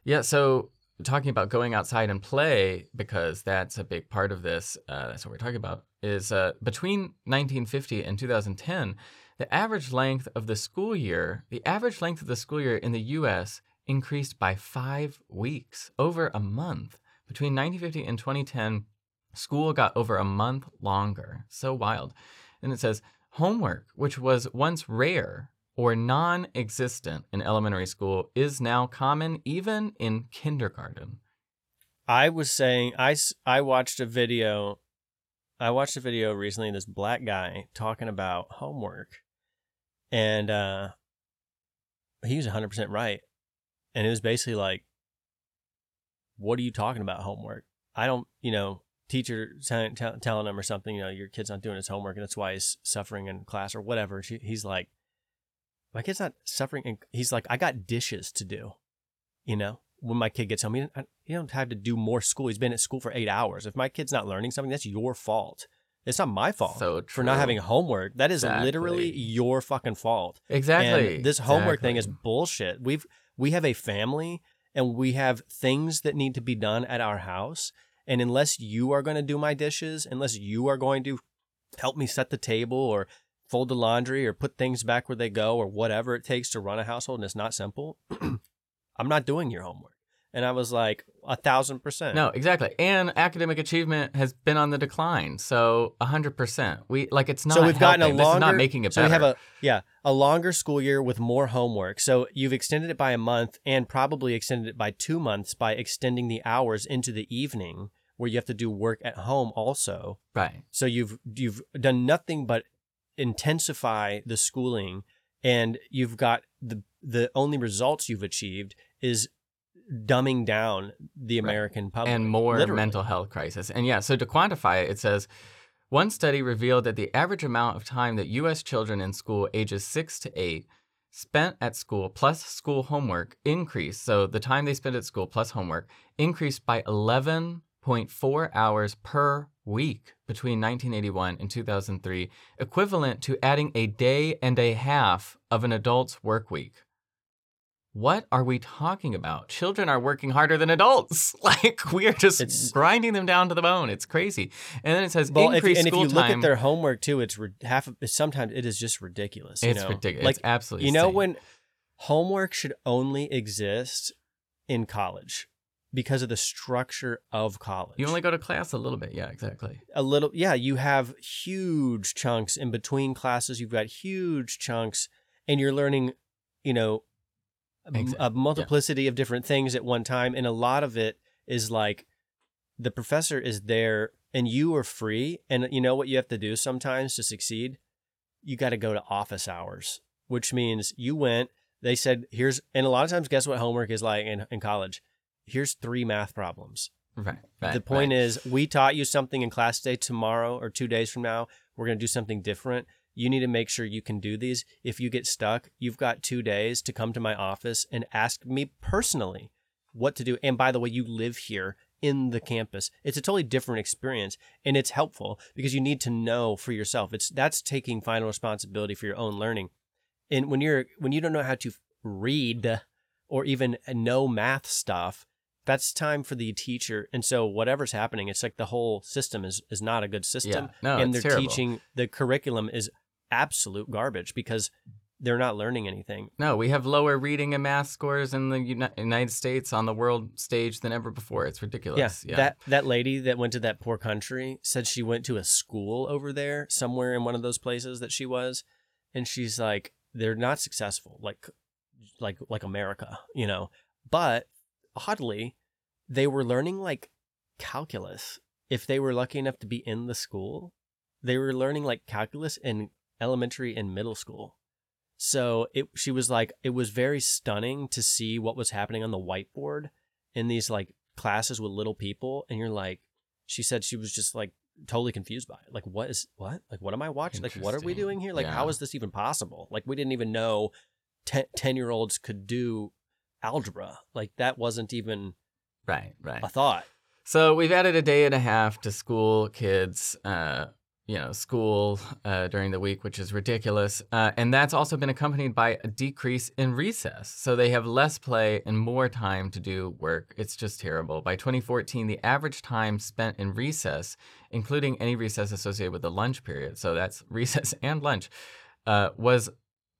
yeah. So talking about going outside and play because that's a big part of this. Uh, that's what we're talking about. Is uh, between 1950 and 2010, the average length of the school year, the average length of the school year in the U.S. increased by five weeks, over a month. Between 1950 and 2010, school got over a month longer. So wild. And it says homework, which was once rare or non existent in elementary school, is now common even in kindergarten. I was saying I, I watched a video I watched a video recently this black guy talking about homework and uh he was 100% right and it was basically like what are you talking about homework? I don't you know teacher telling tell, telling him or something you know your kid's not doing his homework and that's why he's suffering in class or whatever. She, he's like my kid's not suffering in, he's like I got dishes to do you know when my kid gets home. He, don't- he don't have to do more school. He's been at school for eight hours. If my kid's not learning something that's your fault. It's not my fault So for not having homework. That is literally your fucking fault. Exactly. And this homework thing is bullshit. We've we have a family and we have things that need to be done at our house. And unless you are going to do my dishes, unless you are going to help me set the table or fold the laundry or put things back where they go or whatever it takes to run a household and it's not simple, I'm not doing your homework. And I was like, a thousand percent. No, exactly. And academic achievement has been on the decline. So a 100%. We like it's not so we've gotten a longer This is not making it so better. we have a yeah a longer school year with more homework so you've extended it by a month and probably extended it by two months by extending the hours into the evening where you have to do work at home also right. so you've you've done nothing but intensify the schooling and you've got the the only results you've achieved is dumbing down the Right. American public and more literally. mental health crisis. And yeah, so to quantify it, it says one study revealed that the average amount of time that U.S. children in school ages six to eight spent at school plus school homework increased. So the time they spent at school plus homework increased by 11.4 hours per week between 1981 and 2003, equivalent to adding a day and a half of an adult's work week. What are we talking about? Children are working harder than adults. Like we are just It's- grinding them down to the bone. It's crazy. And then it says Well, if, increased and if you look time. at their homework too, it's ri- half. Of, sometimes it is just ridiculous. you it's know? ridiculous. Like it's absolutely. you know insane. when homework should only exist in college because of the structure of college. you only go to class a little bit. Yeah, exactly. a little yeah you have huge chunks in between classes you've got huge chunks and you're learning you know a- a multiplicity of different things at one time and a lot of it is like the professor is there and you are free and you know what you have to do sometimes to succeed you got to go to office hours which means you went they said here's and a lot of times guess what homework is like in, in college here's three math problems Right. right the point right. is, we taught you something in class today. Tomorrow or two days from now, we're going to do something different. You need to make sure you can do these. If you get stuck, you've got two days to come to my office and ask me personally what to do. And by the way, you live here in the campus. It's a totally different experience and it's helpful because you need to know for yourself. It's that's taking final responsibility for your own learning. And when you're when you don't know how to read or even know math stuff, that's time for the teacher. And so whatever's happening, it's like the whole system is is not a good system. Yeah. No, and they're terrible. teaching the curriculum is absolute garbage because they're not learning anything. No, we have lower reading and math scores in the Uni- United States on the world stage than ever before. It's ridiculous. Yeah, That that lady that went to that poor country said she went to a school over there somewhere in one of those places that she was, and she's like, they're not successful like like like America, you know. But oddly, they were learning like calculus. If they were lucky enough to be in the school, they were learning like calculus in elementary and middle school. So it she was like it was very stunning to see what was happening on the whiteboard in these like classes with little people and you're like she said she was just like totally confused by it. Like what is what? Like what am i watching? Like what are we doing here? Like how Yeah. is this even possible? Like we didn't even know 10 year olds could do algebra. Like that wasn't even right, right. a thought. So we've added a day and a half to school kids, uh, you know, school uh, during the week, which is ridiculous. Uh, and that's also been accompanied by a decrease in recess. So they have less play and more time to do work. It's just terrible. By 2014, the average time spent in recess, including any recess associated with the lunch period, so that's recess and lunch, uh, was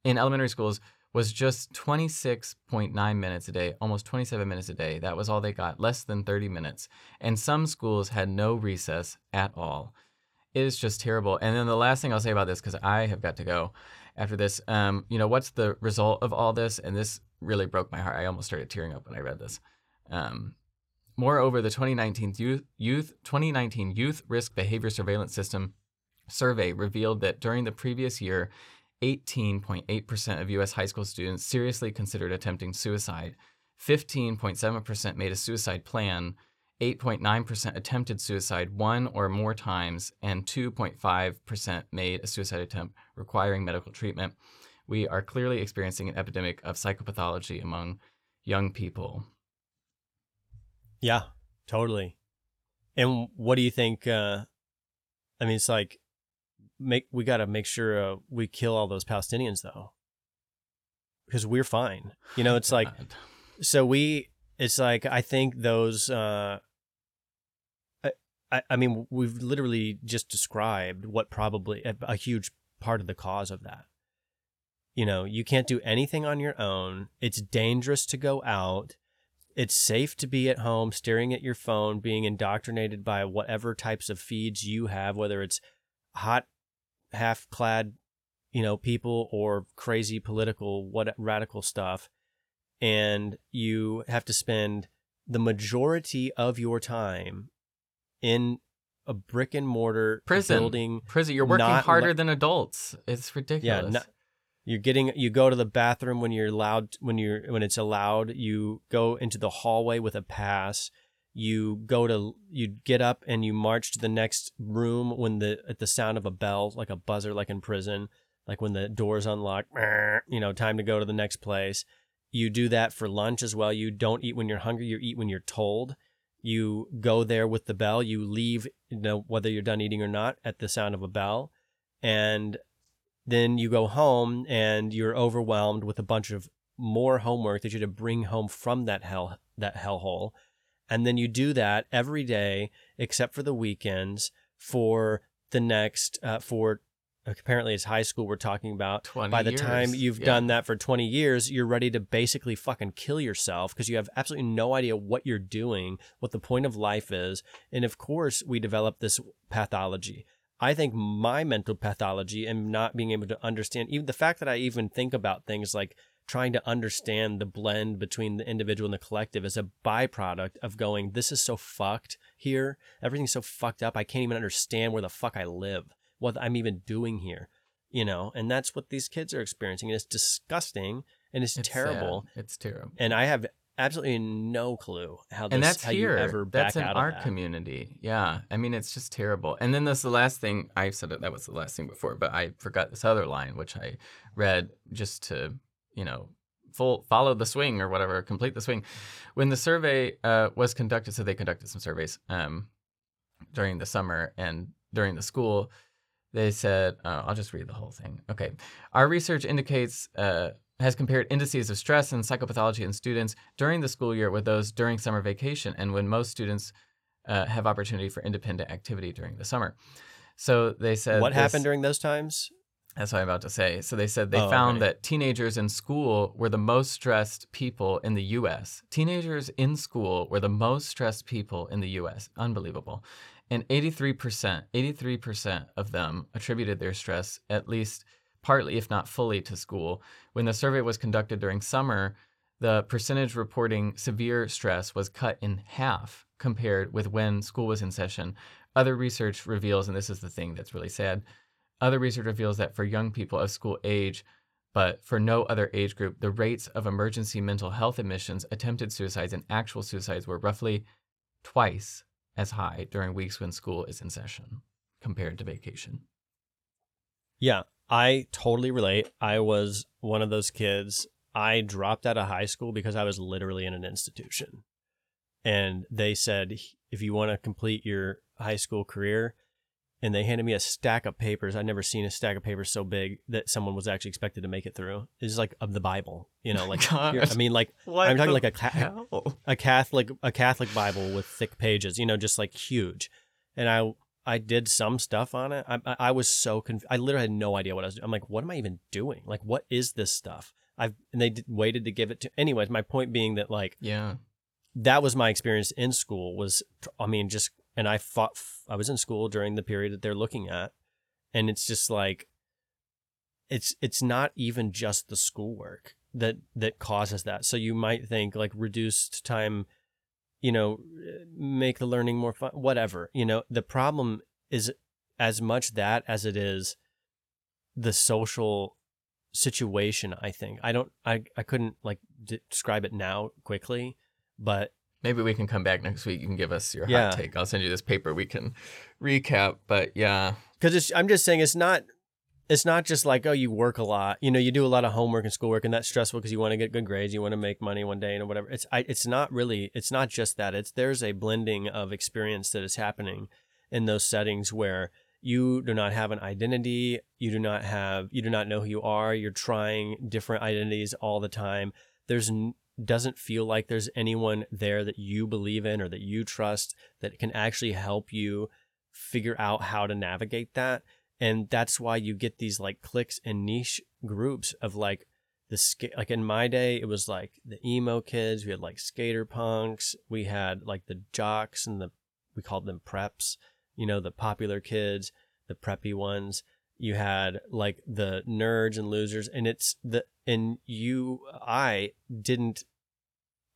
in elementary schools was just 26.9 minutes a day, almost 27 minutes a day. That was all they got, less than 30 minutes. And some schools had no recess at all. It is just terrible. And then the last thing I'll say about this, because I have got to go after this, um, you know, what's the result of all this? And this really broke my heart. I almost started tearing up when I read this. Um, moreover, the 2019 youth, youth 2019 Youth Risk Behavior Surveillance System survey revealed that during the previous year, 18.8% of U.S. high school students seriously considered attempting suicide. 15.7% made a suicide plan. 8.9% attempted suicide one or more times, and 2.5% made a suicide attempt requiring medical treatment. We are clearly experiencing an epidemic of psychopathology among young people. yeah totally and what do you think uh I mean, it's like make we got to make sure uh, we kill all those Palestinians though, because we're fine. You know, it's like so we. It's like I think those. uh I, I mean, we've literally just described what probably a, a huge part of the cause of that. You know, you can't do anything on your own. It's dangerous to go out. It's safe to be at home staring at your phone, being indoctrinated by whatever types of feeds you have, whether it's hot, half clad, you know, people or crazy political, what radical stuff. And you have to spend the majority of your time in a brick and mortar Prison. building Prison. You're working harder le- than adults. It's ridiculous. no- you're getting you go to the bathroom when you're allowed when you're when it's allowed you go into the hallway with a pass you go to you get up and you march to the next room when the at the sound of a bell like a buzzer like in prison like when the doors unlock you know time to go to the next place you do that for lunch as well you don't eat when you're hungry you eat when you're told you go there with the bell you leave you know whether you're done eating or not at the sound of a bell and then you go home and you're overwhelmed with a bunch of more homework that you had to bring home from that hell that hellhole. And then you do that every day except for the weekends for the next uh, for apparently it's high school we're talking about 20 by the time you've Yeah. done that for 20 years you're ready to basically fucking kill yourself because you have absolutely no idea what you're doing what the point of life is and of course we develop this pathology I think my mental pathology and not being able to understand even the fact that I even think about things like trying to understand the blend between the individual and the collective is a byproduct of going, this is so fucked here. Everything's so fucked up. I can't even understand where the fuck I live, what I'm even doing here, you know? And that's what these kids are experiencing. And it's disgusting and it's, It's terrible. sad. It's terrible. And I have absolutely no clue how this, and that's how here. you ever back that's in out our that. community. Yeah, I mean it's just terrible. And then this the last thing I said it. That was the last thing before, but I forgot this other line which I read just to you know full follow the swing or whatever, complete the swing. When the survey uh, was conducted, so they conducted some surveys um, during the summer and during the school. They said, uh, I'll just read the whole thing. Okay. Our research indicates, uh, has compared indices of stress and psychopathology in students during the school year with those during summer vacation and when most students uh, have opportunity for independent activity during the summer. So they said what this- happened during those times? that's what I'm about to say. So they said they Oh, found okay. that teenagers in school were the most stressed people in the US. Teenagers in school were the most stressed people in the US. Unbelievable. And 83%, 83% of them attributed their stress at least partly if not fully to school. When the survey was conducted during summer, the percentage reporting severe stress was cut in half compared with when school was in session. Other research reveals and this is the thing that's really sad other research reveals that for young people of school age, but for no other age group, the rates of emergency mental health admissions, attempted suicides, and actual suicides were roughly twice as high during weeks when school is in session compared to vacation. Yeah, I totally relate. I was one of those kids. I dropped out of high school because I was literally in an institution. And they said, if you want to complete your high school career, and they handed me a stack of papers. I'd never seen a stack of papers so big that someone was actually expected to make it through. It's like of the Bible, you know, like I mean, like What I'm talking like a ca- a Catholic a Catholic Bible with thick pages, you know, just like huge. And I I did some stuff on it. I I, was so conf- I literally had no idea what I was doing. I'm like, what am I even doing? Like, what is this stuff? I've and they did, waited to give it to. Anyways, my point being that like Yeah. that was my experience in school. Was I mean just and I fought. I was in school during the period that they're looking at, and it's just like it's it's not even just the schoolwork that that causes that. So you might think like reduced time, you know, make the learning more fun, whatever. You know, the problem is as much that as it is the social situation. I think I don't. I I couldn't like describe it now quickly, but Maybe we can come back next week. You can give us your Yeah. hot take. I'll send you this paper. We can recap. But yeah, because i'm just saying it's not it's not just like oh you work a lot you know you do a lot of homework and schoolwork and that's stressful because you want to get good grades you want to make money one day and whatever it's I, it's not really it's not just that it's there's a blending of experience that is happening in those settings where you do not have an identity you do not have you do not know who you are you're trying different identities all the time there's doesn't feel like there's anyone there that you believe in or that you trust that can actually help you figure out how to navigate that. And that's why you get these like cliques and niche groups of like the ska- like in my day it was like the emo kids we had like skater punks we had like the jocks and the we called them preps you know the popular kids the preppy ones you had like the nerds and losers and it's the and you i didn't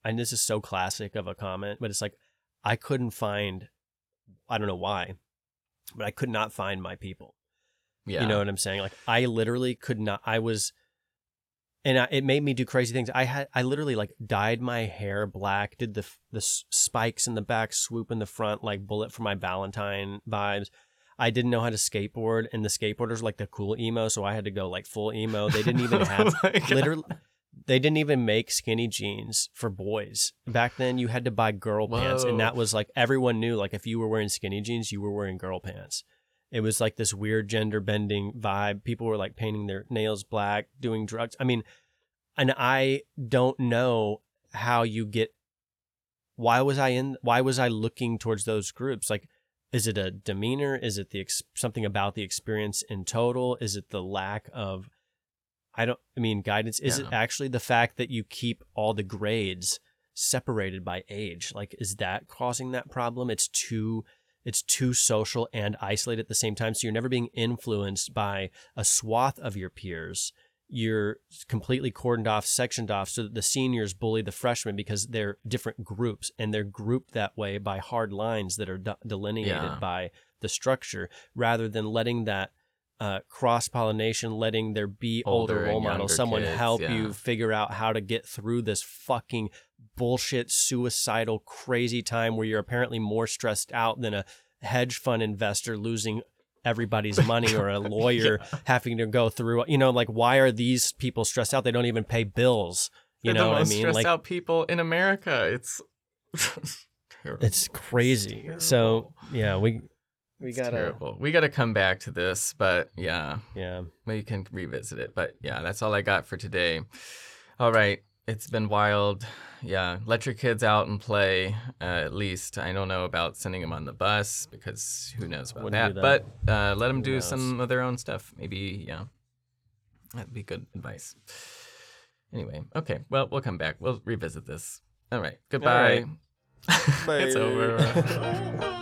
and this is so classic of a comment but it's like i couldn't find i don't know why but i could not find my people Yeah. you know what I'm saying? Like I literally could not. I was, and I, it made me do crazy things. I had, I literally like dyed my hair black, did the the spikes in the back, swoop in the front, like bullet for my Valentine vibes. I didn't know how to skateboard, and the skateboarders were like the cool emo, so I had to go like full emo. They didn't even have Oh literally. They didn't even make skinny jeans for boys back then. You had to buy girl pants, and that was like everyone knew. Like if you were wearing skinny jeans, you were wearing girl pants. It was like this weird gender bending vibe. People were like painting their nails black, doing drugs. I mean, and I don't know how you get. Why was I in? Why was I looking towards those groups? Like, is it a demeanor? Is it the ex- something about the experience in total? Is it the lack of? I don't. I mean, guidance. Is it actually the fact that you keep all the grades separated by age? Like, is that causing that problem? It's too it's too social and isolated at the same time. So you're never being influenced by a swath of your peers. You're completely cordoned off, sectioned off, so that the seniors bully the freshmen because they're different groups and they're grouped that way by hard lines that are de- delineated Yeah. by the structure rather than letting that uh, cross pollination, letting there be older, Older role models, someone kids, help yeah. you figure out how to get through this fucking bullshit, suicidal, crazy time where you're apparently more stressed out than a hedge fund investor losing everybody's money or a lawyer having to go through. You know, like why are these people stressed out? They don't even pay bills. You They're know what I mean? stressed Like out people in America. It's terrible. it's crazy. So yeah, we we gotta terrible. We gotta come back to this, but yeah, yeah. we can revisit it. But yeah, that's all I got for today. All right, it's been wild. Yeah, let your kids out and play. Uh, at least I don't know about sending them on the bus because who knows about that. that. But uh, let them do some of their own stuff. Maybe yeah, that'd be good advice. Anyway, okay. Well, we'll come back. We'll revisit this. All right. Goodbye. right. it's over.